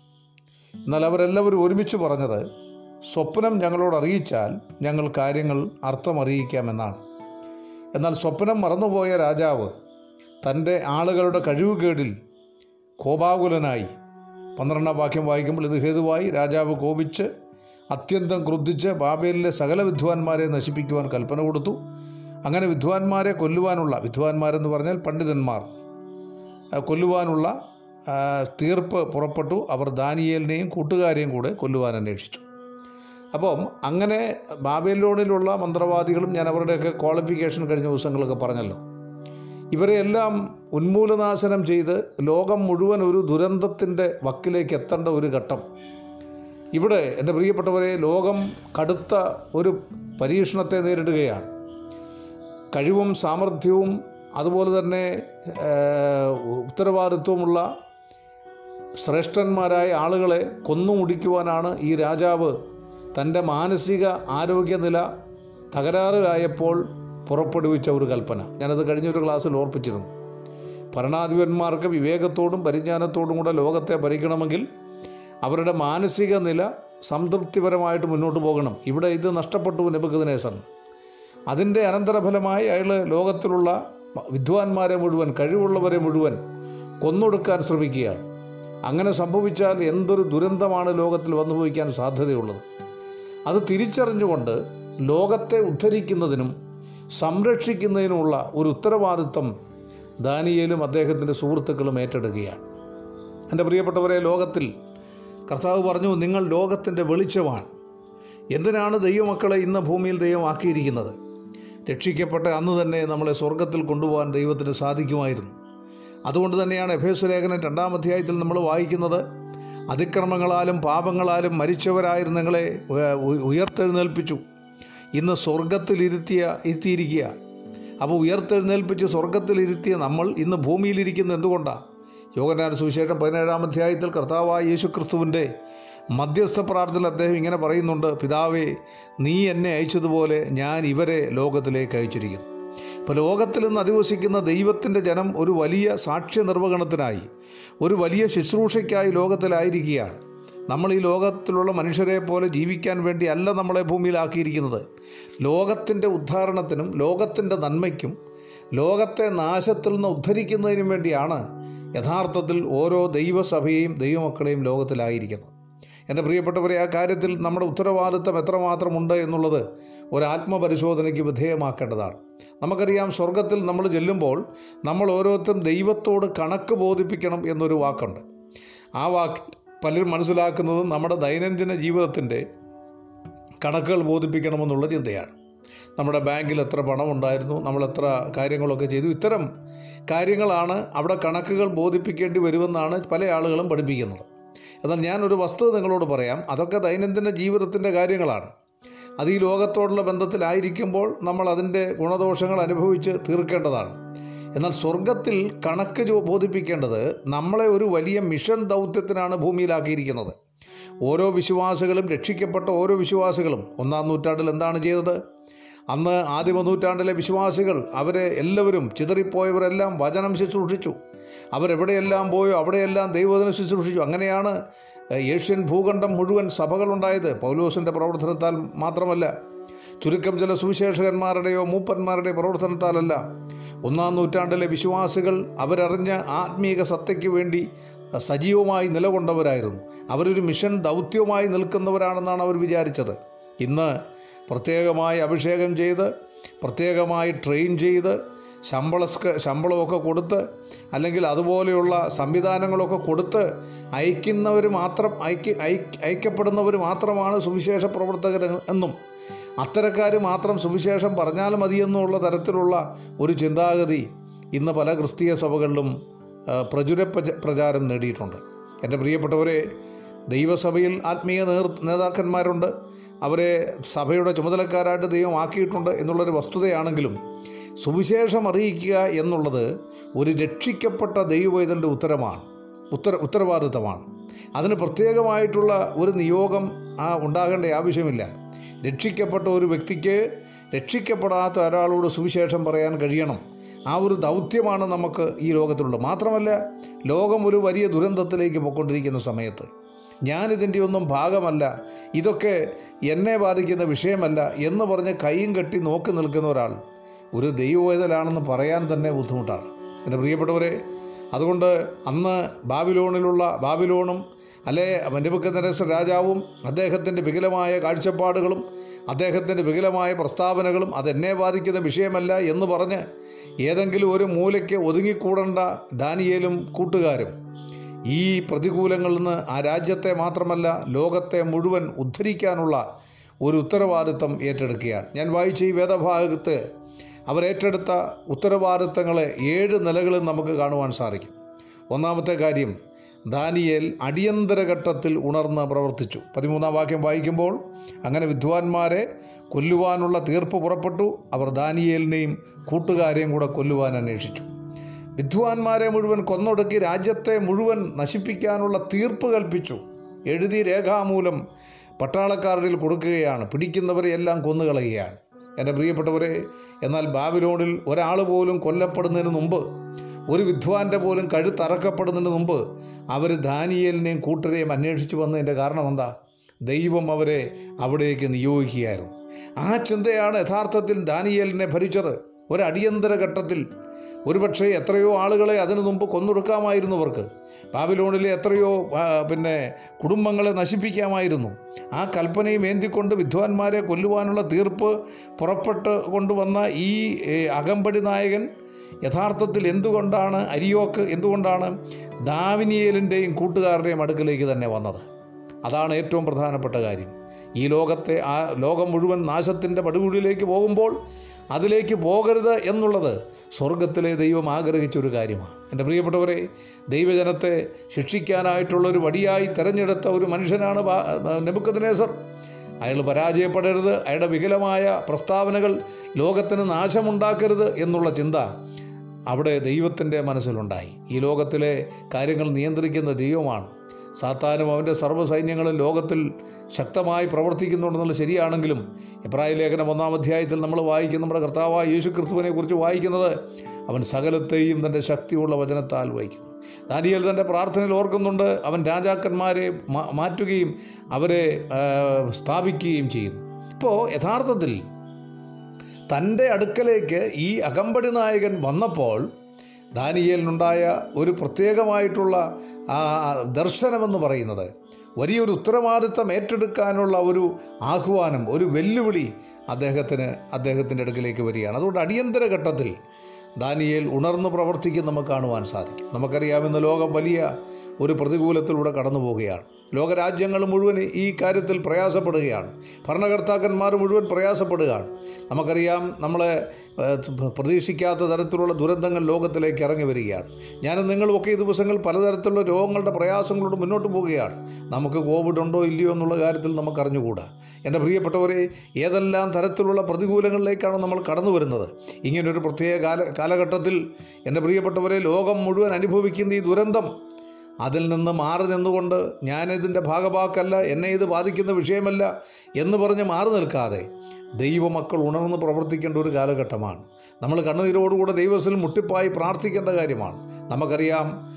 എന്നാൽ അവരെല്ലാവരും ഒരുമിച്ച് പറഞ്ഞത് സ്വപ്നം ഞങ്ങളോട് അറിയിച്ചാൽ ഞങ്ങൾ കാര്യങ്ങൾ അർത്ഥമറിയിക്കാമെന്നാണ്. എന്നാൽ സ്വപ്നം മറന്നുപോയ രാജാവ് തന്റെ ആളുകളുടെ കഴിവുകേടിൽ കോപാകുലനായി പന്ത്രണ്ടാം വാക്യം വായിക്കുമ്പോൾ ഇത് ഹേതുവായി രാജാവ് കോപിച്ച് അത്യന്തം ക്രുദ്ധിച്ച് ബാബേലിലെ സകല വിദ്വാൻമാരെ നശിപ്പിക്കുവാൻ കൽപ്പന കൊടുത്തു. അങ്ങനെ വിദ്വാൻമാരെ കൊല്ലുവാനുള്ള വിദ്വാൻമാരെന്ന് പറഞ്ഞാൽ പണ്ഡിതന്മാർ കൊല്ലുവാനുള്ള തീർപ്പ് പുറപ്പെട്ടു. അവർ ദാനിയേലിനെയും കൂട്ടുകാരെയും കൂടെ കൊല്ലുവാൻ അന്വേഷിച്ചു. അപ്പം അങ്ങനെ ബാബേലോണിലുള്ള മന്ത്രവാദികളും ഞാൻ അവരുടെയൊക്കെ ക്വാളിഫിക്കേഷൻ കഴിഞ്ഞ ദിവസങ്ങളൊക്കെ പറഞ്ഞല്ലോ. ഇവരെയെല്ലാം ഉന്മൂലനാശനം ചെയ്ത് ലോകം മുഴുവൻ ഒരു ദുരന്തത്തിന്റെ വക്കിലേക്ക് എത്തേണ്ട ഒരു ഘട്ടം. ഇവിടെ എന്റെ പ്രിയപ്പെട്ടവരെ ലോകം കടുത്ത ഒരു പരീക്ഷണത്തെ നേരിടുകയാണ്. കഴിവും സാമർഥ്യവും അതുപോലെ തന്നെ ഉത്തരവാദിത്വമുള്ള ശ്രേഷ്ഠന്മാരായ ആളുകളെ കൊന്നു കൊന്നുമുടിക്കുവാനാണ് ഈ രാജാവ് തന്റെ മാനസിക ആരോഗ്യനില തകരാറിലായപ്പോൾ പുറപ്പെടുവിച്ച ഒരു കൽപ്പന. ഞാനത് കഴിഞ്ഞൊരു ക്ലാസ്സിൽ ഓർപ്പിച്ചിരുന്നു. ഭരണാധിപന്മാർക്ക് വിവേകത്തോടും പരിജ്ഞാനത്തോടും കൂടെ ലോകത്തെ ഭരിക്കണമെങ്കിൽ അവരുടെ മാനസിക നില സംതൃപ്തിപരമായിട്ട് മുന്നോട്ട് പോകണം. ഇവിടെ ഇത് നഷ്ടപ്പെട്ടു നെബുക്കദിനേസറിന് അതിന്റെ അനന്തരഫലമായി അയാൾ ലോകത്തിലുള്ള വിദ്വാൻമാരെ മുഴുവൻ കഴിവുള്ളവരെ മുഴുവൻ കൊന്നൊടുക്കാൻ ശ്രമിക്കുകയാണ്. അങ്ങനെ സംഭവിച്ചാൽ എന്തൊരു ദുരന്തമാണ് ലോകത്തിൽ വന്നു ഭവിക്കാൻ സാധ്യതയുള്ളത്. അത് തിരിച്ചറിഞ്ഞുകൊണ്ട് ലോകത്തെ ഉദ്ധരിക്കുന്നതിനും സംരക്ഷിക്കുന്നതിനുമുള്ള ഒരു ഉത്തരവാദിത്വം ദാനിയേലും അദ്ദേഹത്തിന്റെ സുഹൃത്തുക്കളും ഏറ്റെടുക്കുകയാണ്. എന്റെ പ്രിയപ്പെട്ടവരെ ലോകത്തിൽ കർത്താവ് പറഞ്ഞു നിങ്ങൾ ലോകത്തിന്റെ വെളിച്ചമാണ്. എന്തിനാണ് ദൈവമക്കളെ ഇന്ന് ഭൂമിയിൽ ദൈവമാക്കിയിരിക്കുന്നത്? രക്ഷിക്കപ്പെട്ട അന്ന് തന്നെ നമ്മളെ സ്വർഗത്തിൽ കൊണ്ടുപോകാൻ ദൈവത്തിന് സാധിക്കുമായിരുന്നു. അതുകൊണ്ട് തന്നെയാണ് എഫേസ് ലേഖനം രണ്ടാം അധ്യായത്തിൽ നമ്മൾ വായിക്കുന്നത് അതിക്രമങ്ങളാലും പാപങ്ങളാലും മരിച്ചവരായിരുന്നു നിങ്ങളെ ഉയ- ഉയ- ഉയർത്തെഴുന്നേൽപ്പിച്ചു. ഇന്ന് സ്വർഗത്തിലിരുത്തിയ ഇരുത്തിയിരിക്കുക. അപ്പോൾ ഉയർത്തെഴുന്നേൽപ്പിച്ച് സ്വർഗത്തിലിരുത്തിയ നമ്മൾ ഇന്ന് ഭൂമിയിലിരിക്കുന്നത് എന്തുകൊണ്ടാണ് യോഗനാന സുവിശേഷം പതിനേഴാം അധ്യായത്തിൽ കർത്താവായ യേശു ക്രിസ്തുവിന്റെ മധ്യസ്ഥ പ്രാർത്ഥനയിൽ അദ്ദേഹം ഇങ്ങനെ പറയുന്നുണ്ട് പിതാവേ നീ എന്നെ അയച്ചതുപോലെ ഞാൻ ഇവരെ ലോകത്തിലേക്ക് അയച്ചിരിക്കുന്നു. ഇപ്പോൾ ലോകത്തിൽ നിന്ന് അധിവസിക്കുന്ന ദൈവത്തിന്റെ ജനം ഒരു വലിയ സാക്ഷ്യ നിർവഹണത്തിനായി ഒരു വലിയ ശുശ്രൂഷയ്ക്കായി ലോകത്തിലായിരിക്കുകയാണ്. നമ്മൾ ഈ ലോകത്തിലുള്ള മനുഷ്യരെ പോലെ ജീവിക്കാൻ വേണ്ടി അല്ല നമ്മളെ ഭൂമിയിലാക്കിയിരിക്കുന്നത്. ലോകത്തിന്റെ ഉദ്ധാരണത്തിനും ലോകത്തിന്റെ നന്മയ്ക്കും ലോകത്തെ നാശത്തിൽ നിന്ന് ഉദ്ധരിക്കുന്നതിനും വേണ്ടിയാണ് യഥാർത്ഥത്തിൽ ഓരോ ദൈവസഭയെയും ദൈവമക്കളെയും ലോകത്തിലായിരിക്കുന്നത് എന്റെ പ്രിയപ്പെട്ടവരെ ആ കാര്യത്തിൽ നമ്മുടെ ഉത്തരവാദിത്തം എത്രമാത്രമുണ്ട് എന്നുള്ളത് ഒരു ആത്മപരിശോധനയ്ക്ക് വിധേയമാക്കേണ്ടതാണ്. നമുക്കറിയാം സ്വർഗത്തിൽ നമ്മൾ ചെല്ലുമ്പോൾ നമ്മൾ ഓരോരുത്തരും ദൈവത്തോട് കണക്ക് ബോധിപ്പിക്കണം എന്നൊരു വാക്കുണ്ട്. ആ വാക്ക് പലരും മനസ്സിലാക്കുന്നത് നമ്മുടെ ദൈനംദിന ജീവിതത്തിന്റെ കണക്കുകൾ ബോധിപ്പിക്കണമെന്നുള്ള ചിന്തയാണ്. നമ്മുടെ ബാങ്കിൽ എത്ര പണം ഉണ്ടായിരുന്നു നമ്മൾ എത്ര കാര്യങ്ങളൊക്കെ ചെയ്തു. ഇത്തരം കാര്യങ്ങളാണ് അവിടെ കണക്കുകൾ ബോധിപ്പിക്കേണ്ടി വരുമെന്നാണ് പല ആളുകളും പഠിപ്പിക്കുന്നത്. എന്നാൽ ഞാനൊരു വസ്തുത നിങ്ങളോട് പറയാം. അതൊക്കെ ദൈനംദിന ജീവിതത്തിന്റെ കാര്യങ്ങളാണ്. അത് ഈ ലോകത്തോടുള്ള ബന്ധത്തിലായിരിക്കുമ്പോൾ നമ്മൾ അതിന്റെ ഗുണദോഷങ്ങൾ അനുഭവിച്ച് തീർക്കേണ്ടതാണ്. എന്നാൽ സ്വർഗത്തിൽ കണക്ക് ബോധിപ്പിക്കേണ്ടത് നമ്മളെ ഒരു വലിയ മിഷൻ ദൗത്യത്തിനാണ് ഭൂമിയിലാക്കിയിരിക്കുന്നത്. ഓരോ വിശ്വാസികളും രക്ഷിക്കപ്പെട്ട ഓരോ വിശ്വാസികളും ഒന്നാം നൂറ്റാണ്ടിൽ എന്താണ് ചെയ്തത്? അന്ന് ആദിമ നൂറ്റാണ്ടിലെ വിശ്വാസികൾ അവരെ എല്ലാവരും ചിതറിപ്പോയവരെല്ലാം വചനം ശുശ്രൂഷിച്ചു. അവരെവിടെയെല്ലാം പോയോ അവിടെയെല്ലാം ദൈവവചനം ശുശ്രൂഷിച്ചു. അങ്ങനെയാണ് ഏഷ്യൻ ഭൂഖണ്ഡം മുഴുവൻ സഭകളുണ്ടായത് പൗലോസിന്റെ പ്രവർത്തനത്താൽ മാത്രമല്ല. ചുരുക്കം ചില സുവിശേഷകന്മാരുടെയോ മൂപ്പന്മാരുടെയോ പ്രവർത്തനത്താലല്ല. ഒന്നാം നൂറ്റാണ്ടിലെ വിശ്വാസികൾ അവരറിഞ്ഞ ആത്മീക സത്തയ്ക്ക് വേണ്ടി സജീവമായി നിലകൊണ്ടവരായിരുന്നു. അവരൊരു മിഷൻ ദൗത്യവുമായി നിൽക്കുന്നവരാണെന്നാണ് അവർ വിചാരിച്ചത്. ഇന്ന് പ്രത്യേകമായി അഭിഷേകം ചെയ്ത് പ്രത്യേകമായി ട്രെയിൻ ചെയ്ത് ശമ്പള ശമ്പളമൊക്കെ കൊടുത്ത് അല്ലെങ്കിൽ അതുപോലെയുള്ള സംവിധാനങ്ങളൊക്കെ കൊടുത്ത് അയക്കുന്നവർ മാത്രം അയക്ക അയക്ക അയക്കപ്പെടുന്നവർ മാത്രമാണ് സുവിശേഷ പ്രവർത്തകർ എന്നും. അത്തരക്കാർ മാത്രം സുവിശേഷം പറഞ്ഞാൽ മതിയെന്നുള്ള തരത്തിലുള്ള ഒരു ചിന്താഗതി ഇന്ന് പല ക്രിസ്തീയ സഭകളിലും പ്രചുര പ്രചാരം നേടിയിട്ടുണ്ട്. എന്റെ പ്രിയപ്പെട്ടവരെ ദൈവസഭയിൽ ആത്മീയ നേതാക്കന്മാരുണ്ട്. അവരെ സഭയുടെ ചുമതലക്കാരായിട്ട് ദൈവം ആക്കിയിട്ടുണ്ട് എന്നുള്ളൊരു വസ്തുതയാണെങ്കിലും സുവിശേഷം അറിയിക്കുക എന്നുള്ളത് ഒരു രക്ഷിക്കപ്പെട്ട ദൈവവേദന്റെ ഉത്തരമാണ് ഉത്തര ഉത്തരവാദിത്തമാണ്. അതിന് പ്രത്യേകമായിട്ടുള്ള ഒരു നിയോഗം ആ ഉണ്ടാകേണ്ട ആവശ്യമില്ല. രക്ഷിക്കപ്പെട്ട ഒരു വ്യക്തിക്ക് രക്ഷിക്കപ്പെടാത്ത ഒരാളോട് സുവിശേഷം പറയാൻ കഴിയണം. ആ ഒരു ദൗത്യമാണ് നമുക്ക് ഈ ലോകത്തിലുള്ളത്. മാത്രമല്ല ലോകം ഒരു വലിയ ദുരന്തത്തിലേക്ക് പോയിക്കൊണ്ടിരിക്കുന്ന സമയത്ത് ഞാനിതിന്റെ ഒന്നും ഭാഗമല്ല. ഇതൊക്കെ എന്നെ ബാധിക്കുന്ന വിഷയമല്ല എന്ന് പറഞ്ഞ് കൈയും കെട്ടി നോക്കി നിൽക്കുന്ന ഒരാൾ ഒരു ദൈവവേദലാണെന്ന് പറയാൻ തന്നെ ബുദ്ധിമുട്ടാണ്. എന്റെ പ്രിയപ്പെട്ടവരെ അതുകൊണ്ട് അന്ന് ബാബിലോണിലുള്ള ബാബിലോണും അല്ലെ നെബുക്കദ്നേസർ രാജാവും അദ്ദേഹത്തിന്റെ വികലമായ കാഴ്ചപ്പാടുകളും അദ്ദേഹത്തിന്റെ വികലമായ പ്രസ്താവനകളും അതെന്നെ ബാധിക്കുന്ന വിഷയമല്ല എന്ന് പറഞ്ഞ് ഏതെങ്കിലും ഒരു മൂലയ്ക്ക് ഒതുങ്ങിക്കൂടേണ്ട ദാനിയേലും കൂട്ടുകാരും ഈ പ്രതികൂലങ്ങളിൽ നിന്ന് ആ രാജ്യത്തെ മാത്രമല്ല ലോകത്തെ മുഴുവൻ ഉദ്ധരിക്കാനുള്ള ഒരു ഉത്തരവാദിത്തം ഏറ്റെടുക്കുകയാണ്. ഞാൻ വായിച്ച ഈ വേദഭാഗത്ത് അവരേറ്റെടുത്ത ഉത്തരവാദിത്തങ്ങളെ ഏഴ് നിലകളിൽ നമുക്ക് കാണുവാൻ സാധിക്കും. ഒന്നാമത്തെ കാര്യം ദാനിയേൽ അടിയന്തര ഘട്ടത്തിൽ ഉണർന്ന് പ്രവർത്തിച്ചു. പതിമൂന്നാം വാക്യം വായിക്കുമ്പോൾ അങ്ങനെ വിദ്വാൻമാരെ കൊല്ലുവാനുള്ള തീർപ്പ് പുറപ്പെട്ടു. അവർ ദാനിയേലിനെയും കൂട്ടുകാരെയും കൂടെ കൊല്ലുവാൻ അന്വേഷിച്ചു. വിദ്വാൻമാരെ മുഴുവൻ കൊന്നൊടുക്കി രാജ്യത്തെ മുഴുവൻ നശിപ്പിക്കാനുള്ള തീർപ്പ് കൽപ്പിച്ചു. എഴുതി രേഖാമൂലം പട്ടാളക്കാരുടെ കൊടുക്കുകയാണ്. പിടിക്കുന്നവരെ എല്ലാം കൊന്നുകളയുകയാണ്. എന്റെ പ്രിയപ്പെട്ടവരെ എന്നാൽ ബാബിലോണിൽ ഒരാൾ പോലും കൊല്ലപ്പെടുന്നതിന് മുമ്പ് ഒരു വിദ്വാന്റെ പോലും കഴുത്തറക്കപ്പെടുന്നതിന് മുമ്പ് അവർ ദാനിയലിനെയും കൂട്ടരെയും അന്വേഷിച്ചു വന്നതിന്റെ കാരണം എന്താ? ദൈവം അവരെ അവിടേക്ക് നിയോഗിക്കുകയായിരുന്നു. ആ ചിന്തയാണ് യഥാർത്ഥത്തിൽ ദാനിയലിനെ ഭരിച്ചത്. ഒരു അടിയന്തര ഘട്ടത്തിൽ ഒരുപക്ഷെ എത്രയോ ആളുകളെ അതിനു മുമ്പ് കൊന്നൊടുക്കാമായിരുന്നു അവർക്ക് ബാബിലോണിലെ എത്രയോ പിന്നെ കുടുംബങ്ങളെ നശിപ്പിക്കാമായിരുന്നു. ആ കൽപ്പനയും ഏന്തിക്കൊണ്ട് വിദ്വാൻമാരെ കൊല്ലുവാനുള്ള തീർപ്പ് പുറപ്പെട്ട് കൊണ്ടുവന്ന ഈ അകമ്പടി നായകൻ യഥാർത്ഥത്തിൽ എന്തുകൊണ്ടാണ് അരിയോക്ക് എന്തുകൊണ്ടാണ് ദാവിനിയേലിന്റെയും കൂട്ടുകാരുടെയും അടുക്കലേക്ക് തന്നെ വന്നത്? അതാണ് ഏറ്റവും പ്രധാനപ്പെട്ട കാര്യം. ഈ ലോകത്തെ ആ ലോകം മുഴുവൻ നാശത്തിന്റെ പടുകുഴിയിലേക്ക് പോകുമ്പോൾ അതിലേക്ക് പോകരുത് എന്നുള്ളത് സ്വർഗത്തിലെ ദൈവം ആഗ്രഹിച്ച ഒരു കാര്യമാണ്. എന്റെ പ്രിയപ്പെട്ടവരെ ദൈവജനത്തെ ശിക്ഷിക്കാനായിട്ടുള്ളൊരു വടിയായി തിരഞ്ഞെടുത്ത ഒരു മനുഷ്യനാണ് നെബുക്കദ്നേസർ അയാൾ പരാജയപ്പെടരുത് അയാളുടെ വികലമായ പ്രസ്താവനകൾ ലോകത്തിന് നാശമുണ്ടാക്കരുത് എന്നുള്ള ചിന്ത അവിടെ ദൈവത്തിന്റെ മനസ്സിലുണ്ടായി. ഈ ലോകത്തിലെ കാര്യങ്ങൾ നിയന്ത്രിക്കുന്ന ദൈവമാണ്. സാത്താനും അവന്റെ സർവസൈന്യങ്ങളും ലോകത്തിൽ ശക്തമായി പ്രവർത്തിക്കുന്നുണ്ടെന്നുള്ളത് ശരിയാണെങ്കിലും എബ്രായ ലേഖനം ഒന്നാം അധ്യായത്തിൽ നമ്മൾ വായിക്കുന്ന നമ്മുടെ കർത്താവായ യേശു ക്രിസ്തുവിനെ കുറിച്ച് വായിക്കുന്നത് അവൻ സകലത്തെയും തന്റെ ശക്തിയുള്ള വചനത്താൽ വഹിക്കുന്നു ദാനിയൽ തന്റെ പ്രാർത്ഥനയിൽ ഓർക്കുന്നുണ്ട് അവൻ രാജാക്കന്മാരെ മാറ്റുകയും അവരെ സ്ഥാപിക്കുകയും ചെയ്യുന്നു. ഇപ്പോൾ യഥാർത്ഥത്തിൽ തന്റെ അടുക്കലേക്ക് ഈ അകമ്പടി നായകൻ വന്നപ്പോൾ ദാനിയേലിനുണ്ടായ ഒരു പ്രത്യേകമായിട്ടുള്ള ആ ദർശനമെന്ന് പറയുന്നത്. വലിയൊരു ഉത്തരവാദിത്തം ഏറ്റെടുക്കാനുള്ള ഒരു ആഹ്വാനം ഒരു വെല്ലുവിളി അദ്ദേഹത്തിന് അദ്ദേഹത്തിന്റെ അടുക്കിലേക്ക് വരികയാണ്. അതുകൊണ്ട് അടിയന്തര ഘട്ടത്തിൽ ദാനിയേൽ ഉണർന്നു പ്രവർത്തിക്കും നമുക്ക് കാണുവാൻ സാധിക്കും. നമുക്കറിയാം ഇന്ന് ലോകം വലിയ ഒരു പ്രതികൂലത്തിലൂടെ കടന്നു പോവുകയാണ് ലോകരാജ്യങ്ങൾ മുഴുവൻ ഈ കാര്യത്തിൽ പ്രയാസപ്പെടുകയാണ്. ഭരണകർത്താക്കന്മാർ മുഴുവൻ പ്രയാസപ്പെടുകയാണ്. നമുക്കറിയാം നമ്മളെ പ്രതീക്ഷിക്കാത്ത തരത്തിലുള്ള ദുരന്തങ്ങൾ ലോകത്തിലേക്ക് ഇറങ്ങി വരികയാണ്. ഞാനും നിങ്ങളുമൊക്കെ ഈ ദിവസങ്ങൾ പലതരത്തിലുള്ള രോഗങ്ങളുടെ പ്രയാസങ്ങളോട് മുന്നോട്ട് പോവുകയാണ്. നമുക്ക് കോവിഡ് ഉണ്ടോ ഇല്ലയോ എന്നുള്ള കാര്യത്തിൽ നമുക്ക് അറിഞ്ഞുകൂടാ എന്റെ പ്രിയപ്പെട്ടവരെ ഏതെല്ലാം തരത്തിലുള്ള പ്രതികൂലങ്ങളിലേക്കാണ് നമ്മൾ കടന്നു വരുന്നത്? ഇങ്ങനൊരു പ്രത്യേക കാല കാലഘട്ടത്തിൽ എന്റെ പ്രിയപ്പെട്ടവരെ ലോകം മുഴുവൻ അനുഭവിക്കുന്ന ഈ ദുരന്തം അതിൽ നിന്ന് മാറി നിന്നുകൊണ്ട് ഞാനിതിന്റെ ഭാഗഭാക്കല്ല എന്നെ ഇത് ബാധിക്കുന്ന വിഷയമല്ല എന്ന് പറഞ്ഞ് മാറി നിൽക്കാതെ ദൈവമക്കൾ ഉണർന്ന് പ്രവർത്തിക്കേണ്ട ഒരു കാലഘട്ടമാണ്. നമ്മൾ കണ്ണുനീരോടുകൂടെ ദൈവത്തിൽ മുട്ടിപ്പായി പ്രാർത്ഥിക്കേണ്ട കാര്യമാണ്. നമുക്കറിയാം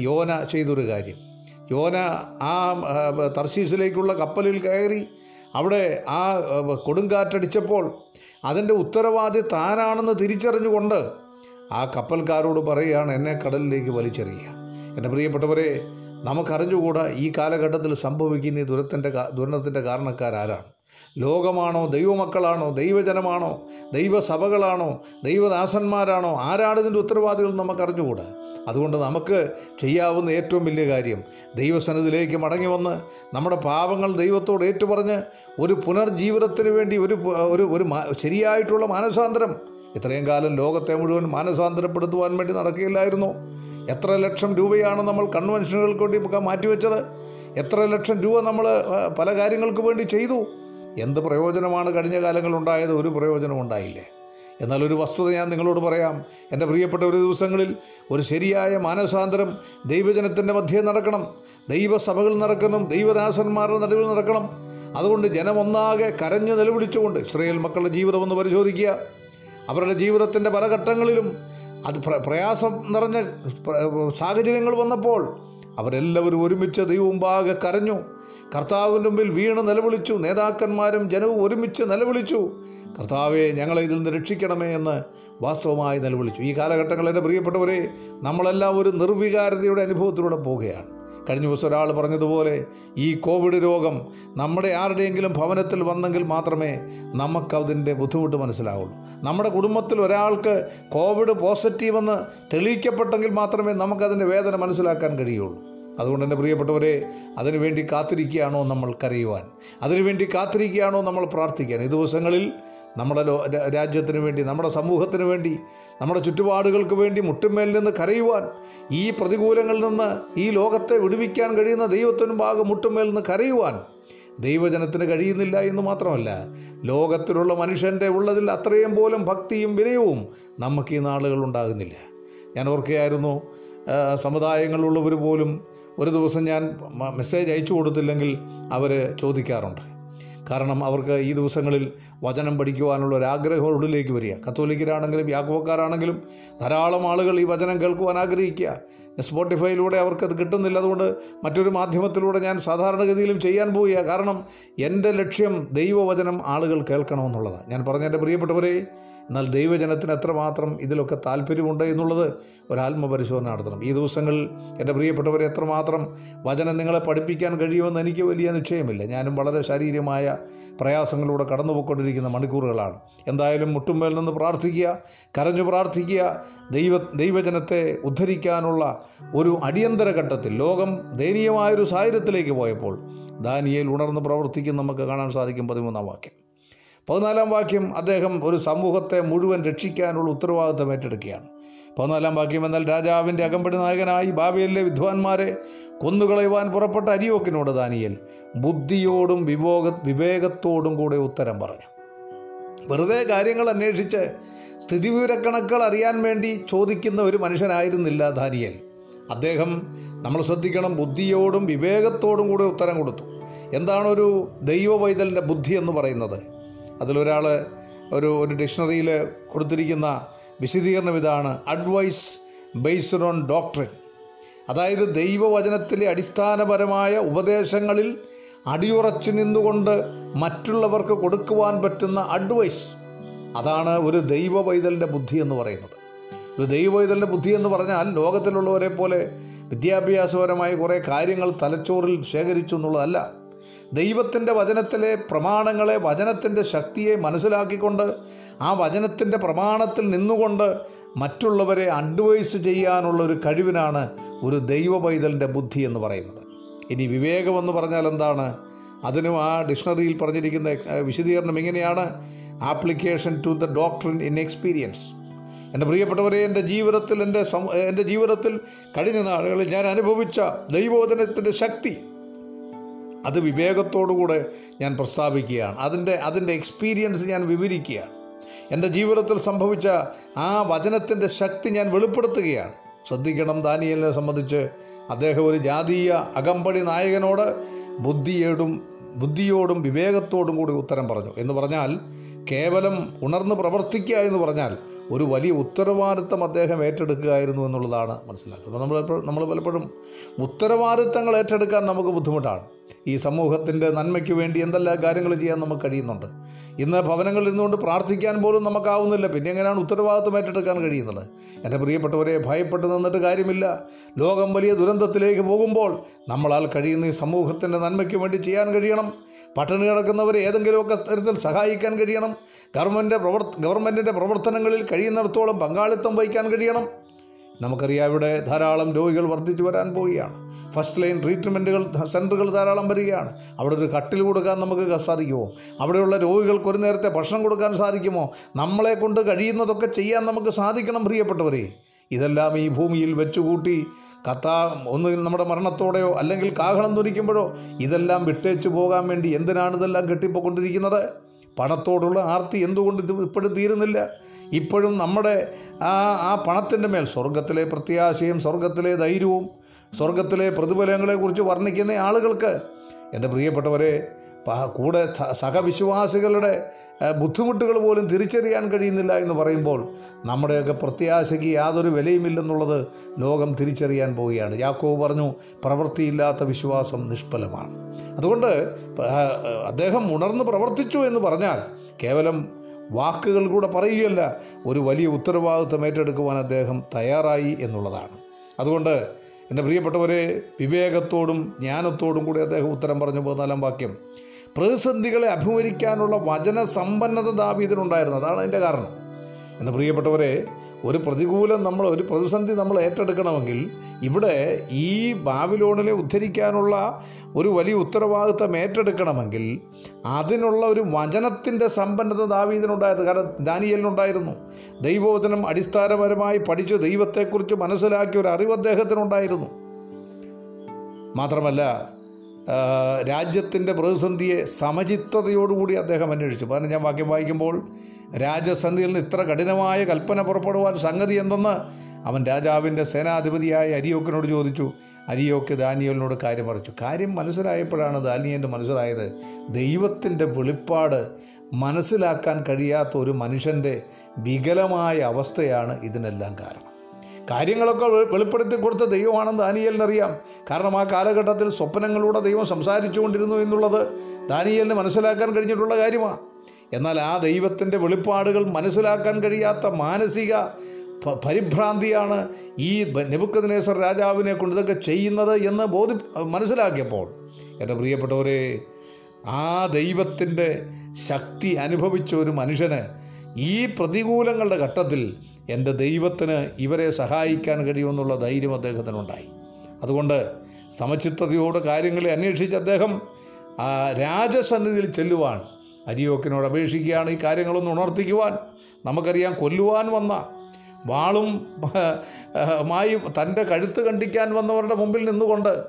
യോന ചെയ്തൊരു കാര്യം. യോന ആ തർശീസിലേക്കുള്ള കപ്പലിൽ കയറി അവിടെ ആ, കൊടുങ്കാറ്റടിച്ചപ്പോൾ അതിന്റെ ഉത്തരവാദി താനാണെന്ന് തിരിച്ചറിഞ്ഞുകൊണ്ട് ആ കപ്പൽക്കാരോട് പറയുകയാണ് എന്നെ കടലിലേക്ക് വലിച്ചെറിയുക. എന്റെ പ്രിയപ്പെട്ടവരെ നമുക്കറിഞ്ഞുകൂടാ ഈ കാലഘട്ടത്തിൽ സംഭവിക്കുന്ന ഈ ദുരത്തിന്റെ ദുരന്തത്തിന്റെ കാരണക്കാരാരാണ്. ലോകമാണോ ദൈവമക്കളാണോ ദൈവജനമാണോ ദൈവസഭകളാണോ ദൈവദാസന്മാരാണോ ആരാണ് ഇതിന്റെ ഉത്തരവാദികൾ നമുക്കറിഞ്ഞുകൂടാ. അതുകൊണ്ട് നമുക്ക് ചെയ്യാവുന്ന ഏറ്റവും വലിയ കാര്യം ദൈവസന്നിധിയിലേക്ക് മടങ്ങി വന്ന് നമ്മുടെ പാപങ്ങൾ ദൈവത്തോട് ഏറ്റുപറഞ്ഞ് ഒരു പുനർജീവനത്തിന് വേണ്ടി ഒരു ഒരു ഒരു ശരിയായിട്ടുള്ള മാനസാന്തരം ഇത്രയും കാലം ലോകത്തെ മുഴുവൻ മാനസാന്തരപ്പെടുത്തുവാൻ വേണ്ടി നടക്കുകയില്ലായിരുന്നു. എത്ര ലക്ഷം രൂപയാണ് നമ്മൾ കൺവെൻഷനുകൾക്ക് വേണ്ടി മാറ്റിവെച്ചത്? എത്ര ലക്ഷം രൂപ നമ്മൾ പല കാര്യങ്ങൾക്ക് വേണ്ടി ചെയ്തു? എന്ത് പ്രയോജനമാണ് കഴിഞ്ഞ കാലങ്ങളുണ്ടായത് ഒരു പ്രയോജനം ഉണ്ടായില്ലേ? എന്നാൽ ഒരു വസ്തുത ഞാൻ നിങ്ങളോട് പറയാം. എന്റെ പ്രിയപ്പെട്ട ഒരു ദിവസങ്ങളിൽ ഒരു ശരിയായ മാനസാന്തരം ദൈവജനത്തിന്റെ മധ്യേ നടക്കണം. ദൈവസഭകൾ നടക്കണം. ദൈവദാസന്മാരുടെ നടുവിൽ നടക്കണം. അതുകൊണ്ട് ജനമൊന്നാകെ കരഞ്ഞു നിലവിളിച്ചുകൊണ്ട് ഇസ്രയേൽ മക്കളുടെ ജീവിതം ഒന്ന് പരിശോധിക്കുക. അവരുടെ ജീവിതത്തിന്റെ പല ഘട്ടങ്ങളിലും അത് പ്ര- പ്രയാസം നിറഞ്ഞ സാഹചര്യങ്ങൾ വന്നപ്പോൾ അവരെല്ലാവരും ഒരുമിച്ച് ദൈവമുമ്പാകെ കരഞ്ഞു. കർത്താവിന്റെ മുമ്പിൽ വീണ് നിലവിളിച്ചു. നേതാക്കന്മാരും ജനവും ഒരുമിച്ച് നിലവിളിച്ചു. കർത്താവെ ഞങ്ങളെ ഇതിൽ നിന്ന് രക്ഷിക്കണമേ എന്ന് വാസ്തവമായി നിലവിളിച്ചു. ഈ കാലഘട്ടങ്ങളിൽ എന്റെ പ്രിയപ്പെട്ടവരെ നമ്മളെല്ലാം ഒരു നിർവികാരതയുടെ അനുഭവത്തിലൂടെ പോവുകയാണ്. കഴിഞ്ഞ ദിവസം ഒരാൾ പറഞ്ഞതുപോലെ ഈ കോവിഡ് രോഗം നമ്മുടെ ആരുടെയെങ്കിലും ഭവനത്തിൽ വന്നെങ്കിൽ മാത്രമേ നമുക്കതിന്റെ ബുദ്ധിമുട്ട് മനസ്സിലാവുള്ളൂ. നമ്മുടെ കുടുംബത്തിൽ ഒരാൾക്ക് കോവിഡ് പോസിറ്റീവെന്ന് തെളിയിക്കപ്പെട്ടെങ്കിൽ മാത്രമേ നമുക്കതിന്റെ വേദന മനസ്സിലാക്കാൻ കഴിയുള്ളൂ. അതുകൊണ്ട് തന്നെ പ്രിയപ്പെട്ടവരെ അതിനുവേണ്ടി കാത്തിരിക്കുകയാണോ നമ്മൾ കരയുവാൻ? അതിനുവേണ്ടി കാത്തിരിക്കുകയാണോ നമ്മൾ പ്രാർത്ഥിക്കാൻ? ഈ ദിവസങ്ങളിൽ നമ്മുടെ രാജ്യത്തിന് വേണ്ടി നമ്മുടെ സമൂഹത്തിന് വേണ്ടി നമ്മുടെ ചുറ്റുപാടുകൾക്ക് വേണ്ടി മുട്ടുമേൽ നിന്ന് കരയുവാൻ ഈ പ്രതികൂലങ്ങളിൽ നിന്ന് ഈ ലോകത്തെ വിടുവിക്കാൻ കഴിയുന്ന ദൈവത്തിന് ഭാഗം മുട്ടുമേൽ നിന്ന് കരയുവാൻ ദൈവജനത്തിന് കഴിയുന്നില്ല എന്ന് മാത്രമല്ല ലോകത്തിലുള്ള മനുഷ്യന്റെ ഉള്ളതിൽ അത്രയും പോലും ഭക്തിയും വിനയവും നമുക്ക് ഈ നാളുകൾ ഉണ്ടാകുന്നില്ല. ഞാൻ ഓർക്കുകയായിരുന്നു സമുദായങ്ങളുള്ളവർ പോലും ഒരു ദിവസം ഞാൻ മെസ്സേജ് അയച്ചു കൊടുത്തില്ലെങ്കിൽ അവർ ചോദിക്കാറുണ്ട്. കാരണം അവർക്ക് ഈ ദിവസങ്ങളിൽ വചനം പഠിക്കുവാനുള്ള ഒരു ആഗ്രഹം ഉള്ളിലേക്ക് വരിക. കത്തോലിക്കരാണെങ്കിലും യാക്കോക്കാരാണെങ്കിലും ധാരാളം ആളുകൾ ഈ വചനം കേൾക്കുവാൻ ആഗ്രഹിക്കുക. സ്പോട്ടിഫൈയിലൂടെ അവർക്കത് കിട്ടുന്നില്ല. അതുകൊണ്ട് മറ്റൊരു മാധ്യമത്തിലൂടെ ഞാൻ സാധാരണഗതിയിലും ചെയ്യാൻ പോവുക കാരണം എന്റെ ലക്ഷ്യം ദൈവവചനം ആളുകൾ കേൾക്കണമെന്നുള്ളതാണ് ഞാൻ പറഞ്ഞ എന്റെ പ്രിയപ്പെട്ടവരെ എന്നാൽ ദൈവജനത്തിന് എത്രമാത്രം ഇതിലൊക്കെ താല്പര്യമുണ്ട് എന്നുള്ളത് ഒരാത്മപരിശോധന നടത്തണം. ഈ ദിവസങ്ങളിൽ എന്റെ പ്രിയപ്പെട്ടവരെ എത്രമാത്രം വചനം നിങ്ങളെ പഠിപ്പിക്കാൻ കഴിയുമെന്ന് എനിക്ക് വലിയ നിശ്ചയമില്ല. ഞാനും വളരെ ശാരീരികമായ പ്രയാസങ്ങളിലൂടെ കടന്നുപോയിക്കൊണ്ടിരിക്കുന്ന മണിക്കൂറുകളാണ്. എന്തായാലും മുട്ടുമേൽ നിന്ന് പ്രാർത്ഥിക്കുക കരഞ്ഞു പ്രാർത്ഥിക്കുക ദൈവ ദൈവജനത്തെ ഉദ്ധരിക്കാനുള്ള ഒരു അടിയന്തര ഘട്ടത്തിൽ ലോകം ദയനീയമായൊരു സാഹചര്യത്തിലേക്ക് പോയപ്പോൾ ദാനിയയിൽ ഉണർന്ന് പ്രവർത്തിക്കും നമുക്ക് കാണാൻ സാധിക്കും പതിമൂന്നാം വാക്യം. പതിനാലാം വാക്യം അദ്ദേഹം ഒരു സമൂഹത്തെ മുഴുവൻ രക്ഷിക്കാനുള്ള ഉത്തരവാദിത്തം ഏറ്റെടുക്കുകയാണ്. പതിനാലാം വാക്യം എന്നാൽ രാജാവിന്റെ അകമ്പടി നായകനായി ബാബയിലെ വിദ്വാൻമാരെ കൊന്നുകളയുവാൻ പുറപ്പെട്ട അരിയോക്കിനോട് ദാനിയൽ ബുദ്ധിയോടും വിവേക വിവേകത്തോടും കൂടെ ഉത്തരം പറഞ്ഞു. വെറുതെ കാര്യങ്ങൾ അന്വേഷിച്ച് സ്ഥിതിവിവരക്കണക്കുകൾ അറിയാൻ വേണ്ടി ചോദിക്കുന്ന ഒരു മനുഷ്യനായിരുന്നില്ല ദാനിയൽ. അദ്ദേഹം നമ്മൾ ശ്രദ്ധിക്കണം ബുദ്ധിയോടും വിവേകത്തോടും കൂടെ ഉത്തരം കൊടുത്തു. എന്താണ് ഒരു ദൈവ ബുദ്ധി എന്ന് പറയുന്നത്? അതിലൊരാൾ ഒരു ഒരു ഡിക്ഷണറിയിൽ കൊടുത്തിരിക്കുന്ന വിശദീകരണം ഇതാണ്. അഡ്വൈസ് ബേസ്ഡ് ഓൺ ഡോക്ടറിൻ അതായത് ദൈവവചനത്തിലെ അടിസ്ഥാനപരമായ ഉപദേശങ്ങളിൽ അടിയുറച്ചു നിന്നുകൊണ്ട് മറ്റുള്ളവർക്ക് കൊടുക്കുവാൻ പറ്റുന്ന അഡ്വൈസ് അതാണ് ഒരു ദൈവ പൈതലിന്റെ ബുദ്ധി എന്ന് പറയുന്നത്. ഒരു ദൈവ പൈതലിന്റെ ബുദ്ധി എന്ന് പറഞ്ഞാൽ ലോകത്തിലുള്ളവരെ പോലെ വിദ്യാഭ്യാസപരമായ കുറേ കാര്യങ്ങൾ തലച്ചോറിൽ ശേഖരിച്ചു എന്നുള്ളതല്ല. ദൈവത്തിന്റെ വചനത്തിലെ പ്രമാണങ്ങളെ വചനത്തിന്റെ ശക്തിയെ മനസ്സിലാക്കിക്കൊണ്ട് ആ വചനത്തിന്റെ പ്രമാണത്തിൽ നിന്നുകൊണ്ട് മറ്റുള്ളവരെ അഡ്വൈസ് ചെയ്യാനുള്ള ഒരു കഴിവിനാണ് ഒരു ദൈവ പൈതലിന്റെ ബുദ്ധി എന്ന് പറയുന്നത്. ഇനി വിവേകമെന്ന് പറഞ്ഞാൽ എന്താണ്? അതിനും ആ ഡിക്ഷണറിയിൽ പറഞ്ഞിരിക്കുന്ന വിശദീകരണം ഇങ്ങനെയാണ്. Application to the doctrine in experience. എന്റെ പ്രിയപ്പെട്ടവരെ എന്റെ ജീവിതത്തിൽ എന്റെ എന്റെ ജീവിതത്തിൽ കഴിഞ്ഞ നാളുകളിൽ ഞാൻ അനുഭവിച്ച ദൈവവചനത്തിന്റെ ശക്തി അത് വിവേകത്തോടുകൂടെ ഞാൻ പ്രസ്താവിക്കുകയാണ്. അതിന്റെ അതിന്റെ എക്സ്പീരിയൻസ് ഞാൻ വിവരിക്കുകയാണ്. എന്റെ ജീവിതത്തിൽ സംഭവിച്ച ആ വചനത്തിന്റെ ശക്തി ഞാൻ വെളിപ്പെടുത്തുകയാണ്. ശ്രദ്ധിക്കണം ദാനിയലിനെ സംബന്ധിച്ച്. അദ്ദേഹം ഒരു ജാതീയ അകമ്പടി നായകനോട് ബുദ്ധിയോടും ബുദ്ധിയോടും വിവേകത്തോടും കൂടി ഉത്തരം പറഞ്ഞു. എന്ന് പറഞ്ഞാൽ കേവലം ഉണർന്ന് പ്രവർത്തിക്കുക എന്ന് പറഞ്ഞാൽ ഒരു വലിയ ഉത്തരവാദിത്തം അദ്ദേഹം ഏറ്റെടുക്കുകയായിരുന്നു എന്നുള്ളതാണ് മനസ്സിലാക്കുന്നത്. നമ്മൾ നമ്മൾ പലപ്പോഴും ഉത്തരവാദിത്തങ്ങൾ ഏറ്റെടുക്കാൻ നമുക്ക് ബുദ്ധിമുട്ടാണ്. ഈ സമൂഹത്തിന്റെ നന്മയ്ക്ക് വേണ്ടി എന്തെല്ലാം കാര്യങ്ങൾ ചെയ്യാൻ നമുക്ക് കഴിയുന്നുണ്ട്? ഇന്ന് ഭവനങ്ങളിൽ നിന്നുകൊണ്ട് പ്രാർത്ഥിക്കാൻ പോലും നമുക്കാവുന്നില്ല. പിന്നെ എങ്ങനെയാണ് ഉത്തരവാദിത്വം ഏറ്റെടുക്കാൻ കഴിയുന്നത്? എന്റെ പ്രിയപ്പെട്ടവരെ ഭയപ്പെട്ട് നിന്നിട്ട് കാര്യമില്ല. ലോകം വലിയ ദുരന്തത്തിലേക്ക് പോകുമ്പോൾ നമ്മളാൽ കഴിയുന്ന ഈ സമൂഹത്തിന്റെ നന്മയ്ക്ക് വേണ്ടി ചെയ്യാൻ കഴിയണം. പട്ടിണി കിടക്കുന്നവരെ ഏതെങ്കിലുമൊക്കെ തരത്തിൽ സഹായിക്കാൻ കഴിയണം. ഗവൺമെന്റ് പ്രവർത്ത ഗവൺമെന്റിന്റെ പ്രവർത്തനങ്ങളിൽ കഴിയുന്നിടത്തോളം പങ്കാളിത്തം വഹിക്കാൻ കഴിയണം. നമുക്കറിയാം ഇവിടെ ധാരാളം രോഗികൾ വർദ്ധിച്ചു വരാൻ പോവുകയാണ്. ഫസ്റ്റ് ലൈൻ ട്രീറ്റ്മെന്റുകൾ സെന്ററുകൾ ധാരാളം വരികയാണ്. അവിടെ ഒരു കട്ടിൽ കൊടുക്കാൻ നമുക്ക് സാധിക്കുമോ? അവിടെയുള്ള രോഗികൾക്ക് ഒരു നേരത്തെ ഭക്ഷണം കൊടുക്കാൻ സാധിക്കുമോ? നമ്മളെ കൊണ്ട് കഴിയുന്നതൊക്കെ ചെയ്യാൻ നമുക്ക് സാധിക്കണം പ്രിയപ്പെട്ടവരെ. ഇതെല്ലാം ഈ ഭൂമിയിൽ വെച്ചുകൂട്ടി കത്താ ഒന്ന് നമ്മുടെ മരണത്തോടെയോ അല്ലെങ്കിൽ കാഹളം ധരിക്കുമ്പോഴോ ഇതെല്ലാം വിട്ടേച്ചു പോകാൻ വേണ്ടി എന്തിനാണ് ഇതെല്ലാം കെട്ടിപ്പോക്കൊണ്ടിരിക്കുന്നത് പണത്തോടുള്ള ആർത്തി എന്തുകൊണ്ട് ഇത് ഇപ്പോഴും തീരുന്നില്ല? ഇപ്പോഴും നമ്മുടെ ആ ആ പണത്തിന്റെ മേൽ സ്വർഗത്തിലെ പ്രത്യാശയും സ്വർഗത്തിലെ ധൈര്യവും സ്വർഗത്തിലെ പ്രതിഫലങ്ങളെക്കുറിച്ച് വർണിക്കുന്ന ആളുകൾക്ക് എന്റെ പ്രിയപ്പെട്ടവരെ കൂടെ സഹവിശ്വാസികളുടെ ബുദ്ധിമുട്ടുകൾ പോലും തിരിച്ചറിയാൻ കഴിയുന്നില്ല എന്ന് പറയുമ്പോൾ നമ്മുടെയൊക്കെ പ്രത്യാശയ്ക്ക് യാതൊരു വിലയുമില്ലെന്നുള്ളത് ലോകം തിരിച്ചറിയാൻ പോവുകയാണ്. യാക്കോവ് പറഞ്ഞു പ്രവൃത്തിയില്ലാത്ത വിശ്വാസം നിഷ്ഫലമാണ്. അതുകൊണ്ട് അദ്ദേഹം ഉണർന്ന് പ്രവർത്തിച്ചു എന്ന് പറഞ്ഞാൽ കേവലം വാക്കുകൾ കൂടെ പറയുകയല്ല ഒരു വലിയ ഉത്തരവാദിത്വം ഏറ്റെടുക്കുവാൻ അദ്ദേഹം തയ്യാറായി എന്നുള്ളതാണ്. അതുകൊണ്ട് എന്റെ പ്രിയപ്പെട്ടവരെ വിവേകത്തോടും ജ്ഞാനത്തോടും കൂടി അദ്ദേഹം ഉത്തരം പറഞ്ഞു പതിനാലാം വാക്യം പ്രതിസന്ധികളെ അഭിമുഖിക്കാനുള്ള വചന സമ്പന്നത ദാവീദിനുണ്ടായിരുന്നു. അതാണ് അതിന്റെ കാരണം. എന്ന് പ്രിയപ്പെട്ടവരെ ഒരു പ്രതികൂലം നമ്മൾ ഒരു പ്രതിസന്ധി നമ്മൾ ഏറ്റെടുക്കണമെങ്കിൽ ഇവിടെ ഈ ബാബിലോണിനെ ഉദ്ധരിക്കാനുള്ള ഒരു വലിയ ഉത്തരവാദിത്തം ഏറ്റെടുക്കണമെങ്കിൽ അതിനുള്ള ഒരു വചനത്തിന്റെ സമ്പന്നത ദാവീദിനുണ്ടായത് കാരണം ദാനിയലിനുണ്ടായിരുന്നു. ദൈവവചനം അടിസ്ഥാനപരമായി പഠിച്ച് ദൈവത്തെക്കുറിച്ച് മനസ്സിലാക്കിയ ഒരു അറിവ് അദ്ദേഹത്തിനുണ്ടായിരുന്നു. മാത്രമല്ല രാജ്യത്തിന്റെ പ്രതിസന്ധിയെ സമചിത്തതയോടുകൂടി അദ്ദേഹം അന്വേഷിച്ചു. പതിനഞ്ചാം വാക്യം വായിക്കുമ്പോൾ രാജസന്ധിയിൽ നിന്ന് ഇത്ര കഠിനമായ കൽപ്പന പുറപ്പെടുവാൻ സംഗതി എന്തെന്ന് അവൻ രാജാവിന്റെ സേനാധിപതിയായ അരിയോക്കിനോട് ചോദിച്ചു. അരിയോക്ക് ദാനിയലിനോട് കാര്യം പറിച്ചു കാര്യം മനസ്സിലായപ്പോഴാണ് ദാനിയലിന് മനസ്സിലായത് ദൈവത്തിന്റെ വെളിപ്പാട് മനസ്സിലാക്കാൻ കഴിയാത്ത ഒരു മനുഷ്യന്റെ വികലമായ അവസ്ഥയാണ് ഇതിനെല്ലാം കാരണം. കാര്യങ്ങളൊക്കെ വെളിപ്പെടുത്തി കൊടുത്ത ദൈവമാണെന്ന് ദാനിയേലിനറിയാം. കാരണം ആ കാലഘട്ടത്തിൽ സ്വപ്നങ്ങളിലൂടെ ദൈവം സംസാരിച്ചു കൊണ്ടിരുന്നു എന്നുള്ളത് ദാനിയലിന് മനസ്സിലാക്കാൻ കഴിഞ്ഞിട്ടുള്ള കാര്യമാണ് എന്നാൽ ആ ദൈവത്തിന്റെ വെളിപ്പാടുകൾ മനസ്സിലാക്കാൻ കഴിയാത്ത മാനസിക പരിഭ്രാന്തിയാണ് ഈ നെബുക്കദ്നേസർ രാജാവിനെ കൊണ്ട് ഇതൊക്കെ ചെയ്യുന്നത് എന്ന് ബോധി മനസ്സിലാക്കിയപ്പോൾ. എന്റെ പ്രിയപ്പെട്ടവരെ ആ ദൈവത്തിന്റെ ശക്തി അനുഭവിച്ച ഒരു മനുഷ്യന് ഈ പ്രതികൂലങ്ങളുടെ ഘട്ടത്തിൽ എന്റെ ദൈവത്തിന് ഇവരെ സഹായിക്കാൻ കഴിയുമെന്നുള്ള ധൈര്യം അദ്ദേഹത്തിനുണ്ടായി. അതുകൊണ്ട് സമചിത്തതയോടെ കാര്യങ്ങളെ അന്വേഷിച്ച് അദ്ദേഹം രാജസന്നിധിയിൽ ചെല്ലുവാൻ അരിയോക്കിനോട് അപേക്ഷിക്കുകയാണ് ഈ കാര്യങ്ങളൊന്ന് ഉണർത്തിക്കുവാൻ. നമുക്കറിയാം കൊല്ലുവാൻ വന്ന വാളും മായി തന്റെ കഴുത്ത് കണ്ടിക്കാൻ വന്നവരുടെ മുമ്പിൽ നിന്നുകൊണ്ട്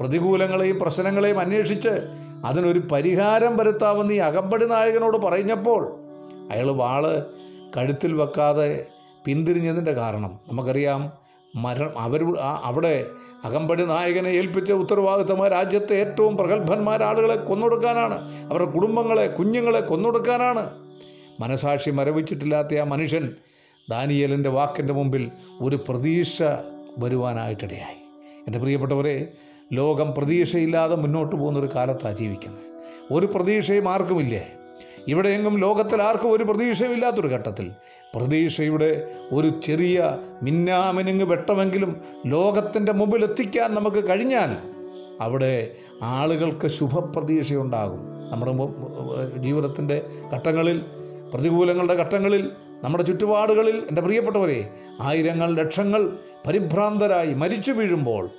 പ്രതികൂലങ്ങളെയും പ്രശ്നങ്ങളെയും അന്വേഷിച്ച് അതിനൊരു പരിഹാരം വരുത്താമെന്ന് ഈ അകമ്പടി നായകനോട് പറഞ്ഞപ്പോൾ അയാൾ വാൾ കഴുത്തിൽ വെക്കാതെ പിന്തിരിഞ്ഞതിന്റെ കാരണം. നമുക്കറിയാം മരണം അവർ അവിടെ അകമ്പടി നായകനെ ഏൽപ്പിച്ച ഉത്തരവാദിത്തം രാജ്യത്തെ ഏറ്റവും പ്രഗത്ഭന്മാർ ആളുകളെ കൊന്നൊടുക്കാനാണ്. അവരുടെ കുടുംബങ്ങളെ കുഞ്ഞുങ്ങളെ കൊന്നൊടുക്കാനാണ്. മനസാക്ഷി മരവിച്ചിട്ടില്ലാത്ത ആ മനുഷ്യൻ ദാനിയേലിന്റെ വാക്കിന്റെ മുമ്പിൽ ഒരു പ്രതീക്ഷ വരുവാനായിട്ടിടയായി. എന്റെ പ്രിയപ്പെട്ടവരെ ലോകം പ്രതീക്ഷയില്ലാതെ മുന്നോട്ട് പോകുന്നൊരു കാലത്താണ് ജീവിക്കുന്നത്. ഒരു പ്രതീക്ഷയും ആർക്കുമില്ലേ? ഇവിടെയെങ്ങും ലോകത്തിൽ ആർക്കും ഒരു പ്രതീക്ഷയും ഇല്ലാത്തൊരു ഘട്ടത്തിൽ. പ്രതീക്ഷയുടെ ഒരു ചെറിയ മിന്നാമിനുങ്ങ് വെട്ടമെങ്കിലും ലോകത്തിന്റെ മുമ്പിൽ എത്തിക്കാൻ നമുക്ക് കഴിഞ്ഞാൽ അവിടെ ആളുകൾക്ക് ശുഭപ്രതീക്ഷയുണ്ടാകും. നമ്മുടെ ജീവിതത്തിന്റെ ഘട്ടങ്ങളിൽ പ്രതികൂലങ്ങളുടെ ഘട്ടങ്ങളിൽ നമ്മുടെ ചുറ്റുപാടുകളിൽ. എന്റെ പ്രിയപ്പെട്ടവരെ ആയിരങ്ങൾ ലക്ഷങ്ങൾ പരിഭ്രാന്തരായി മരിച്ചു വീഴുമ്പോൾ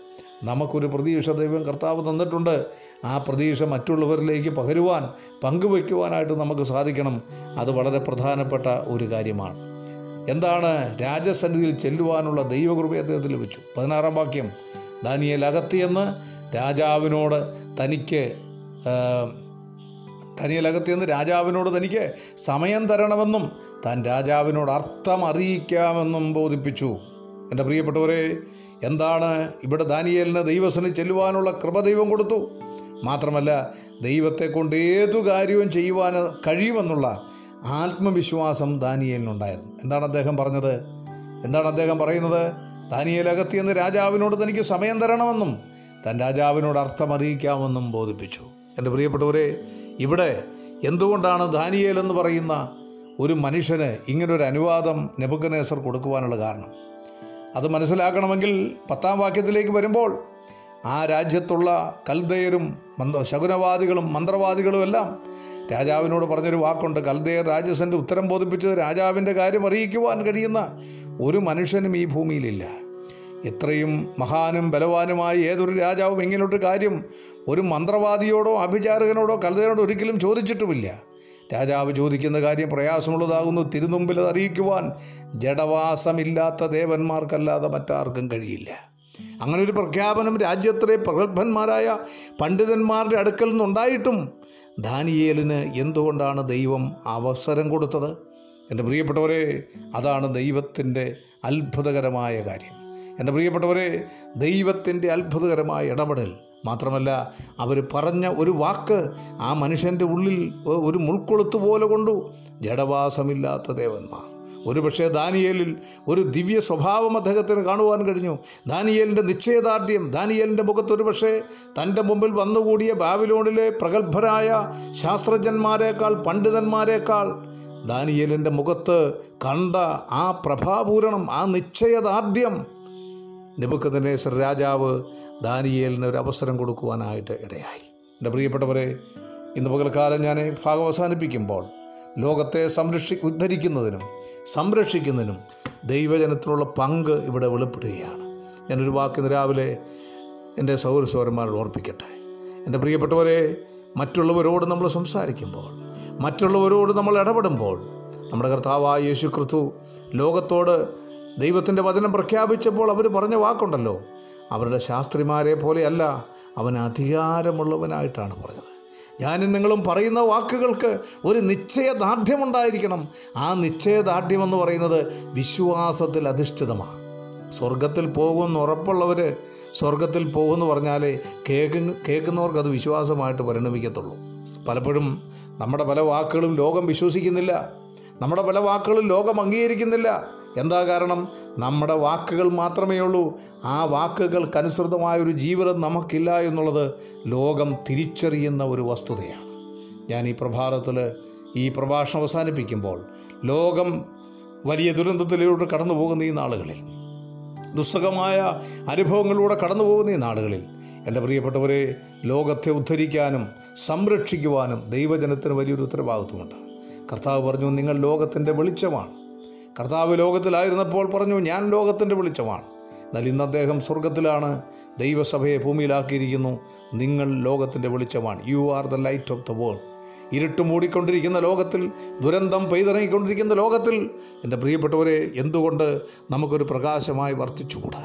നമുക്കൊരു പ്രതീക്ഷ ദൈവം കർത്താവ് തന്നിട്ടുണ്ട്. ആ പ്രതീക്ഷ മറ്റുള്ളവരിലേക്ക് പകരുവാൻ പങ്കുവയ്ക്കുവാനായിട്ട് നമുക്ക് സാധിക്കണം. അത് വളരെ പ്രധാനപ്പെട്ട ഒരു കാര്യമാണ്. എന്താണ്? രാജസന്നിധിയിൽ ചെല്ലുവാനുള്ള ദൈവകൃപ അദ്ദേഹത്തിൽ വെച്ചു. പതിനാറാം വാക്യം. ദാനിയൽ അകത്തിയെന്ന് രാജാവിനോട് തനിക്ക് തനിയെ ദാനിയേൽ രാജാവിനോട് തനിക്ക് സമയം തരണമെന്നും താൻ രാജാവിനോട് അർത്ഥം അറിയിക്കാമെന്നും ബോധിപ്പിച്ചു. എന്റെ പ്രിയപ്പെട്ടവരെ എന്താണ് ഇവിടെ ദാനിയേലിന് ദൈവസന് ചെല്ലുവാനുള്ള കൃപ ദൈവം കൊടുത്തു? മാത്രമല്ല ദൈവത്തെ കൊണ്ട് ഏതു കാര്യവും ചെയ്യുവാൻ കഴിയുമെന്നുള്ള ആത്മവിശ്വാസം ദാനിയേലിനുണ്ടായിരുന്നു. എന്താണ് അദ്ദേഹം പറഞ്ഞത്? എന്താണ് അദ്ദേഹം പറയുന്നത്? ദാനിയേൽ അകത്തിയെന്ന് രാജാവിനോട് തനിക്ക് സമയം തരണമെന്നും തൻ രാജാവിനോട് അർത്ഥം അറിയിക്കാമെന്നും ബോധിപ്പിച്ചു. എന്റെ പ്രിയപ്പെട്ടവരെ ഇവിടെ എന്തുകൊണ്ടാണ് ദാനിയേൽ എന്ന് പറയുന്ന ഒരു മനുഷ്യന് ഇങ്ങനൊരു അനുവാദം നെബുക്കനേസർ കൊടുക്കുവാനുള്ള കാരണം? അത് മനസ്സിലാക്കണമെങ്കിൽ പത്താം വാക്യത്തിലേക്ക് വരുമ്പോൾ ആ രാജ്യത്തുള്ള കൽദയരും മന്ദ ശകുനവാദികളും മന്ത്രവാദികളും എല്ലാം രാജാവിനോട് പറഞ്ഞൊരു വാക്കുണ്ട് കൽദയർ രാജസന്റെ ഉത്തരം ബോധിപ്പിച്ചത് രാജാവിന്റെ കാര്യം അറിയിക്കുവാൻ കഴിയുന്ന ഒരു മനുഷ്യനും ഈ ഭൂമിയിലില്ല. ഇത്രയും മഹാനും ബലവാനുമായ ഏതൊരു രാജാവും ഇങ്ങനൊരു കാര്യം ഒരു മന്ത്രവാദിയോടോ അഭിചാരകനോടോ കൽദയനോടോ ഒരിക്കലും ചോദിച്ചിട്ടുമില്ല. രാജാവ് ചോദിക്കുന്ന കാര്യം പ്രയാസമുള്ളതാകുന്നു. തിരുനുമ്പിൽ അത് അറിയിക്കുവാൻ ജഡവാസമില്ലാത്ത ദേവന്മാർക്കല്ലാതെ മറ്റാർക്കും കഴിയില്ല. അങ്ങനെ ഒരു പ്രഖ്യാപനം രാജ്യത്തിലെ പ്രഗത്ഭന്മാരായ പണ്ഡിതന്മാരുടെ അടുക്കൽ നിന്നുണ്ടായിട്ടും ദാനിയേലിന് എന്തുകൊണ്ടാണ് ദൈവം അവസരം കൊടുത്തത്? എന്റെ പ്രിയപ്പെട്ടവരെ അതാണ് ദൈവത്തിന്റെ അത്ഭുതകരമായ കാര്യം. എന്റെ പ്രിയപ്പെട്ടവരെ ദൈവത്തിന്റെ അത്ഭുതകരമായ ഇടപെടൽ മാത്രമല്ല അവർ പറഞ്ഞ ഒരു വാക്ക് ആ മനുഷ്യന്റെ ഉള്ളിൽ ഒരു മുൾക്കൊളുത്ത് പോലെ കൊണ്ടു ജഡവാസമില്ലാത്ത ദേവന്മാർ. ഒരുപക്ഷെ ദാനിയേലിൽ ഒരു ദിവ്യ സ്വഭാവം അദ്ദേഹത്തിന് കാണുവാൻ കഴിഞ്ഞു. ദാനിയേലിന്റെ നിശ്ചയദാർഢ്യം ദാനിയേലിന്റെ മുഖത്ത് ഒരുപക്ഷെ തന്റെ മുമ്പിൽ വന്നുകൂടിയ ബാബിലോണിലെ പ്രഗത്ഭരായ ശാസ്ത്രജ്ഞന്മാരെക്കാൾ പണ്ഡിതന്മാരെക്കാൾ ദാനിയേലിന്റെ മുഖത്ത് കണ്ട ആ പ്രഭാപൂരണം ആ നിശ്ചയദാർഢ്യം നെബുക്കദ്നേസർ രാജാവ് ദാനിയേലിന് ഒരു അവസരം കൊടുക്കുവാനായിട്ട് ഇടയായി. എന്റെ പ്രിയപ്പെട്ടവരെ ഇന്ന് പകൽക്കാലം ഞാൻ ഭാഗം അവസാനിപ്പിക്കുമ്പോൾ ലോകത്തെ സംരക്ഷി ഉദ്ധരിക്കുന്നതിനും സംരക്ഷിക്കുന്നതിനും ദൈവജനത്തിനുള്ള പങ്ക് ഇവിടെ വെളിപ്പെടുകയാണ്. ഞാനൊരു വാക്കിന്ന് രാവിലെ എന്റെ സൗര സൗരന്മാരോട് ഓർപ്പിക്കട്ടെ. എന്റെ പ്രിയപ്പെട്ടവരെ മറ്റുള്ളവരോട് നമ്മൾ സംസാരിക്കുമ്പോൾ മറ്റുള്ളവരോട് നമ്മൾ ഇടപെടുമ്പോൾ നമ്മുടെ കർത്താവായ യേശു ക്രിസ്തു ലോകത്തോട് ദൈവത്തിന്റെ വചനം പ്രഖ്യാപിച്ചപ്പോൾ അവർ പറഞ്ഞ വാക്കുണ്ടല്ലോ. അവരുടെ ശാസ്ത്രിമാരെ പോലെയല്ല അവൻ അധികാരമുള്ളവനായിട്ടാണ് പറഞ്ഞത്. ഞാനും നിങ്ങളും പറയുന്ന വാക്കുകൾക്ക് ഒരു നിശ്ചയദാർഢ്യമുണ്ടായിരിക്കണം. ആ നിശ്ചയദാർഢ്യം എന്ന് പറയുന്നത് വിശ്വാസത്തിൽ അധിഷ്ഠിതമാണ്. സ്വർഗത്തിൽ പോകുമെന്ന് ഉറപ്പുള്ളവർ സ്വർഗത്തിൽ പോകുമെന്ന് പറഞ്ഞാലേ കേൾക്കുന്ന കേൾക്കുന്നവർക്ക് അത് വിശ്വാസമായിട്ട് പരിണമിക്കത്തുള്ളൂ. പലപ്പോഴും നമ്മുടെ പല വാക്കുകളും ലോകം വിശ്വസിക്കുന്നില്ല. നമ്മുടെ പല വാക്കുകളും ലോകം അംഗീകരിക്കുന്നില്ല. എന്താ കാരണം? നമ്മുടെ വാക്കുകൾ മാത്രമേ ഉള്ളൂ. ആ വാക്കുകൾക്കനുസൃതമായൊരു ജീവിതം നമുക്കില്ല എന്നുള്ളത് ലോകം തിരിച്ചറിയുന്ന ഒരു വസ്തുതയാണ്. ഞാൻ ഈ പ്രഭാതത്തിൽ ഈ പ്രഭാഷണം അവസാനിപ്പിക്കുമ്പോൾ ലോകം വലിയ ദുരന്തത്തിലൂടെ കടന്നു പോകുന്ന ഈ നാളുകളിൽ ദുസ്സഹമായ അനുഭവങ്ങളിലൂടെ കടന്നു പോകുന്ന ഈ നാളുകളിൽ എന്റെ പ്രിയപ്പെട്ടവരെ ലോകത്തെ ഉദ്ധരിക്കാനും സംരക്ഷിക്കുവാനും ദൈവജനത്തിന് വലിയൊരു ഉത്തരവാദിത്വമുണ്ട്. കർത്താവ് പറഞ്ഞു നിങ്ങൾ ലോകത്തിന്റെ വെളിച്ചമാണ്. കർത്താവ് ലോകത്തിലായിരുന്നപ്പോൾ പറഞ്ഞു ഞാൻ ലോകത്തിന്റെ വെളിച്ചമാണ്. എന്നാൽ ഇന്ന് അദ്ദേഹം സ്വർഗത്തിലാണ് ദൈവസഭയെ ഭൂമിയിലാക്കിയിരിക്കുന്നു. നിങ്ങൾ ലോകത്തിന്റെ വെളിച്ചമാണ്. You are the light of the world ഇരുട്ട് മൂടിക്കൊണ്ടിരിക്കുന്ന ലോകത്തിൽ ദുരന്തം പെയ്തിറങ്ങിക്കൊണ്ടിരിക്കുന്ന ലോകത്തിൽ എന്റെ പ്രിയപ്പെട്ടവരെ എന്തുകൊണ്ട് നമുക്കൊരു പ്രകാശമായി വർത്തിച്ചുകൂടാ?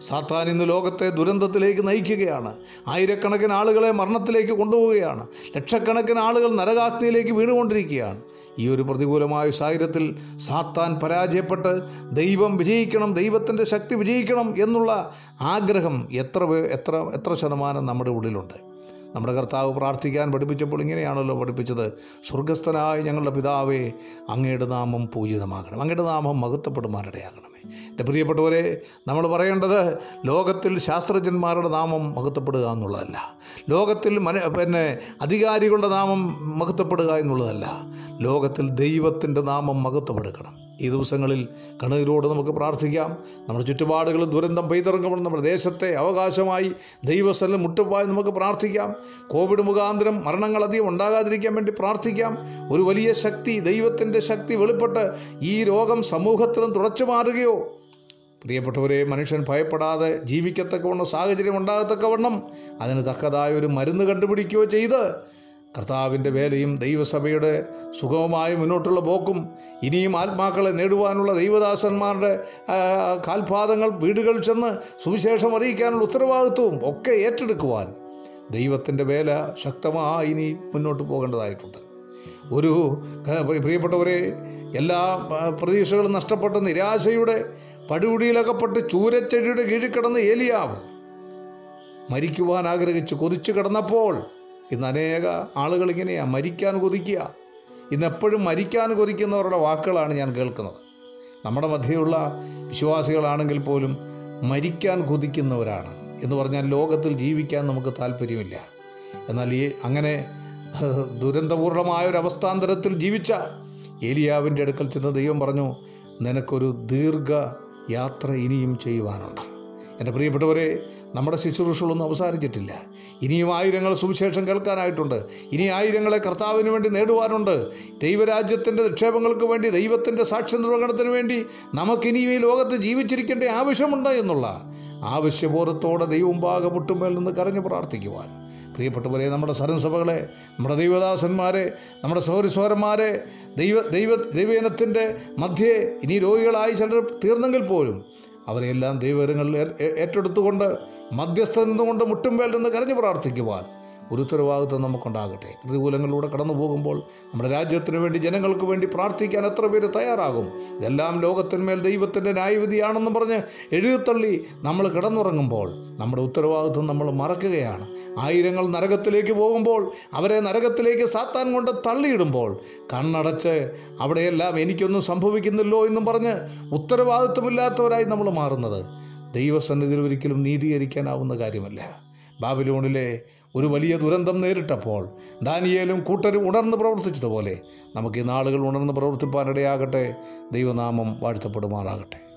സാത്താൻ ഇന്ന് ലോകത്തെ ദുരന്തത്തിലേക്ക് നയിക്കുകയാണ്. ആയിരക്കണക്കിന് ആളുകളെ മരണത്തിലേക്ക് കൊണ്ടുപോവുകയാണ്. ലക്ഷക്കണക്കിന് ആളുകൾ നരകാഗ്നിയിലേക്ക് വീണുകൊണ്ടിരിക്കുകയാണ്. ഈ ഒരു പ്രതികൂലമായ സാഹചര്യത്തിൽ സാത്താൻ പരാജയപ്പെട്ട് ദൈവം വിജയിക്കണം ദൈവത്തിന്റെ ശക്തി വിജയിക്കണം എന്നുള്ള ആഗ്രഹം എത്ര എത്ര എത്ര ശതമാനം നമ്മുടെ ഉള്ളിലുണ്ട്. നമ്മുടെ കർത്താവ് പ്രാർത്ഥിക്കാൻ പഠിപ്പിച്ചപ്പോൾ ഇങ്ങനെയാണല്ലോ പഠിപ്പിച്ചത്. സ്വർഗസ്ഥനായ ഞങ്ങളുടെ പിതാവേ അങ്ങയുടെ നാമം പൂജിതമാകണം. അങ്ങയുടെ നാമം മഹത്വപ്പെടുമാനിടയാകണമേ എന്റെ പ്രിയപ്പെട്ടവരെ നമ്മൾ പറയേണ്ടത് ലോകത്തിൽ ശാസ്ത്രജ്ഞന്മാരുടെ നാമം മഹത്വപ്പെടുക എന്നുള്ളതല്ല. ലോകത്തിൽ മന പിന്നെ അധികാരികളുടെ നാമം മഹത്വപ്പെടുക എന്നുള്ളതല്ല. ലോകത്തിൽ ദൈവത്തിന്റെ നാമം മഹത്വപ്പെടുക്കണം ഈ ദിവസങ്ങളിൽ കണ്ണുനീരോട് നമുക്ക് പ്രാർത്ഥിക്കാം. നമ്മുടെ ചുറ്റുപാടുകൾ ദുരന്തം പെയ്തിറങ്ങുമ്പോൾ നമ്മുടെ ദേശത്തെ അവകാശമായി ദൈവസ്ഥലം മുട്ടുപായി നമുക്ക് പ്രാർത്ഥിക്കാം. കോവിഡ് മുഖാന്തരം മരണങ്ങൾ അധികം ഉണ്ടാകാതിരിക്കാൻ വേണ്ടി പ്രാർത്ഥിക്കാം. ഒരു വലിയ ശക്തി ദൈവത്തിന്റെ ശക്തി വെളിപ്പെട്ട് ഈ രോഗം സമൂഹത്തിലും തുടച്ചു മാറുകയോ. പ്രിയപ്പെട്ടവരെ മനുഷ്യൻ ഭയപ്പെടാതെ ജീവിക്കത്തക്കവണ്ണം സാഹചര്യം ഉണ്ടാകത്തക്കവണ്ണം അതിന് തക്കതായ ഒരു മരുന്ന് കണ്ടുപിടിക്കുകയോ ചെയ്ത് കർത്താവിന്റെ വേലയും ദൈവസഭയുടെ സുഗമമായി മുന്നോട്ടുള്ള പോക്കും ഇനിയും ആത്മാക്കളെ നേടുവാനുള്ള ദൈവദാസന്മാരുടെ കാൽപാദങ്ങൾ വീടുകളിൽ ചെന്ന് സുവിശേഷം അറിയിക്കാനുള്ള ഉത്തരവാദിത്വവും ഒക്കെ ഏറ്റെടുക്കുവാൻ ദൈവത്തിന്റെ വേല ശക്തമായി ഇനി മുന്നോട്ട് പോകേണ്ടതായിട്ടുണ്ട്. ഒരു പ്രിയപ്പെട്ടവരെ എല്ലാ പ്രതീക്ഷകളും നഷ്ടപ്പെട്ട നിരാശയുടെ പടുകുടിയിലകപ്പെട്ട് ചൂരച്ചെടിയുടെ കീഴിൽ കിടന്ന് ഏലിയാവ് മരിക്കുവാൻ ആഗ്രഹിച്ച് കൊതിച്ചു കിടന്നപ്പോൾ ഇന്ന് അനേക ആളുകൾ ഇങ്ങനെയാണ് മരിക്കാൻ കൊതിക്കുക. ഇന്ന് എപ്പോഴും മരിക്കാൻ കൊതിക്കുന്നവരുടെ വാക്കുകളാണ് ഞാൻ കേൾക്കുന്നത്. നമ്മുടെ മധ്യയുള്ള വിശ്വാസികളാണെങ്കിൽ പോലും മരിക്കാൻ കൊതിക്കുന്നവരാണ് എന്ന് പറഞ്ഞാൽ ലോകത്തിൽ ജീവിക്കാൻ നമുക്ക് താല്പര്യമില്ല. എന്നാൽ ഈ അങ്ങനെ ദുരന്തപൂർണമായ ഒരു അവസ്ഥാന്തരത്തിൽ ജീവിച്ച ഏലിയാവിന്റെ അടുക്കൽ ചെന്ന ദൈവം പറഞ്ഞു നിനക്കൊരു ദീർഘ യാത്ര ഇനിയും ചെയ്യുവാനുണ്ട്. എന്റെ പ്രിയപ്പെട്ടവരെ നമ്മുടെ ശുശ്രൂഷകളൊന്നും അവസാനിച്ചിട്ടില്ല. ഇനിയും ആയിരങ്ങൾ സുവിശേഷം കേൾക്കാനായിട്ടുണ്ട്. ഇനി ആയിരങ്ങളെ കർത്താവിന് വേണ്ടി നേടുവാനുണ്ട്. ദൈവരാജ്യത്തിന്റെ നിക്ഷേപങ്ങൾക്ക് വേണ്ടി ദൈവത്തിന്റെ സാക്ഷ്യ നിർവഹണത്തിന് വേണ്ടി നമുക്കിനിയും ഈ ലോകത്ത് ജീവിച്ചിരിക്കേണ്ട ആവശ്യമുണ്ട് എന്നുള്ള ആവശ്യബോധത്തോടെ ദൈവമുമ്പാകെ മുട്ടുമേൽ നിന്ന് കരഞ്ഞു പ്രാർത്ഥിക്കുവാൻ. പ്രിയപ്പെട്ടവരെ നമ്മുടെ സരസഭകളെ നമ്മുടെ ദൈവദാസന്മാരെ നമ്മുടെ സൗരസ്വരന്മാരെ ദൈവ ദൈവ ദൈവജനത്തിന്റെ മധ്യേ ഇനി രോഗികളായി ചിലർ തീർന്നെങ്കിൽ പോലും അവരെയെല്ലാം ദൈവകരങ്ങളിൽ ഏറ്റെടുത്തുകൊണ്ട് മധ്യസ്ഥ നിന്നുകൊണ്ട് മുട്ടുമ്പേൽ നിന്ന് കരഞ്ഞു പ്രാർത്ഥിക്കുവാൻ ഒരു ഉത്തരവാദിത്വം നമുക്കുണ്ടാകട്ടെ. പ്രതികൂലങ്ങളിലൂടെ കടന്നു പോകുമ്പോൾ നമ്മുടെ രാജ്യത്തിന് വേണ്ടി ജനങ്ങൾക്ക് വേണ്ടി പ്രാർത്ഥിക്കാൻ എത്ര പേര് തയ്യാറാകും? ഇതെല്ലാം ലോകത്തിന്മേൽ ദൈവത്തിന്റെ ന്യായവിധിയാണെന്ന് പറഞ്ഞ് എഴുതിത്തള്ളി നമ്മൾ കിടന്നുറങ്ങുമ്പോൾ നമ്മുടെ ഉത്തരവാദിത്വം നമ്മൾ മറക്കുകയാണ്. ആയിരങ്ങൾ നരകത്തിലേക്ക് പോകുമ്പോൾ അവരെ നരകത്തിലേക്ക് സാത്താൻ കൊണ്ട് തള്ളിയിടുമ്പോൾ കണ്ണടച്ച് അവിടെയെല്ലാം എനിക്കൊന്നും സംഭവിക്കുന്നില്ലോ എന്നും പറഞ്ഞ് ഉത്തരവാദിത്വമില്ലാത്തവരായി നമ്മൾ മാറുന്നത് ദൈവസന്നിധിയിൽ ഒരിക്കലും നീതീകരിക്കാനാവുന്ന കാര്യമല്ല. ബാബിലോണിലെ ഒരു വലിയ ദുരന്തം നേരിട്ടപ്പോൾ ദാനിയേലും കൂട്ടരും ഉണർന്ന് പ്രവർത്തിച്ചതുപോലെ നമുക്ക് ഈ നാളുകൾ ഉണർന്ന് പ്രവർത്തിപ്പാനിടയാകട്ടെ. ദൈവനാമം വാഴ്ത്തപ്പെടുമാറാകട്ടെ.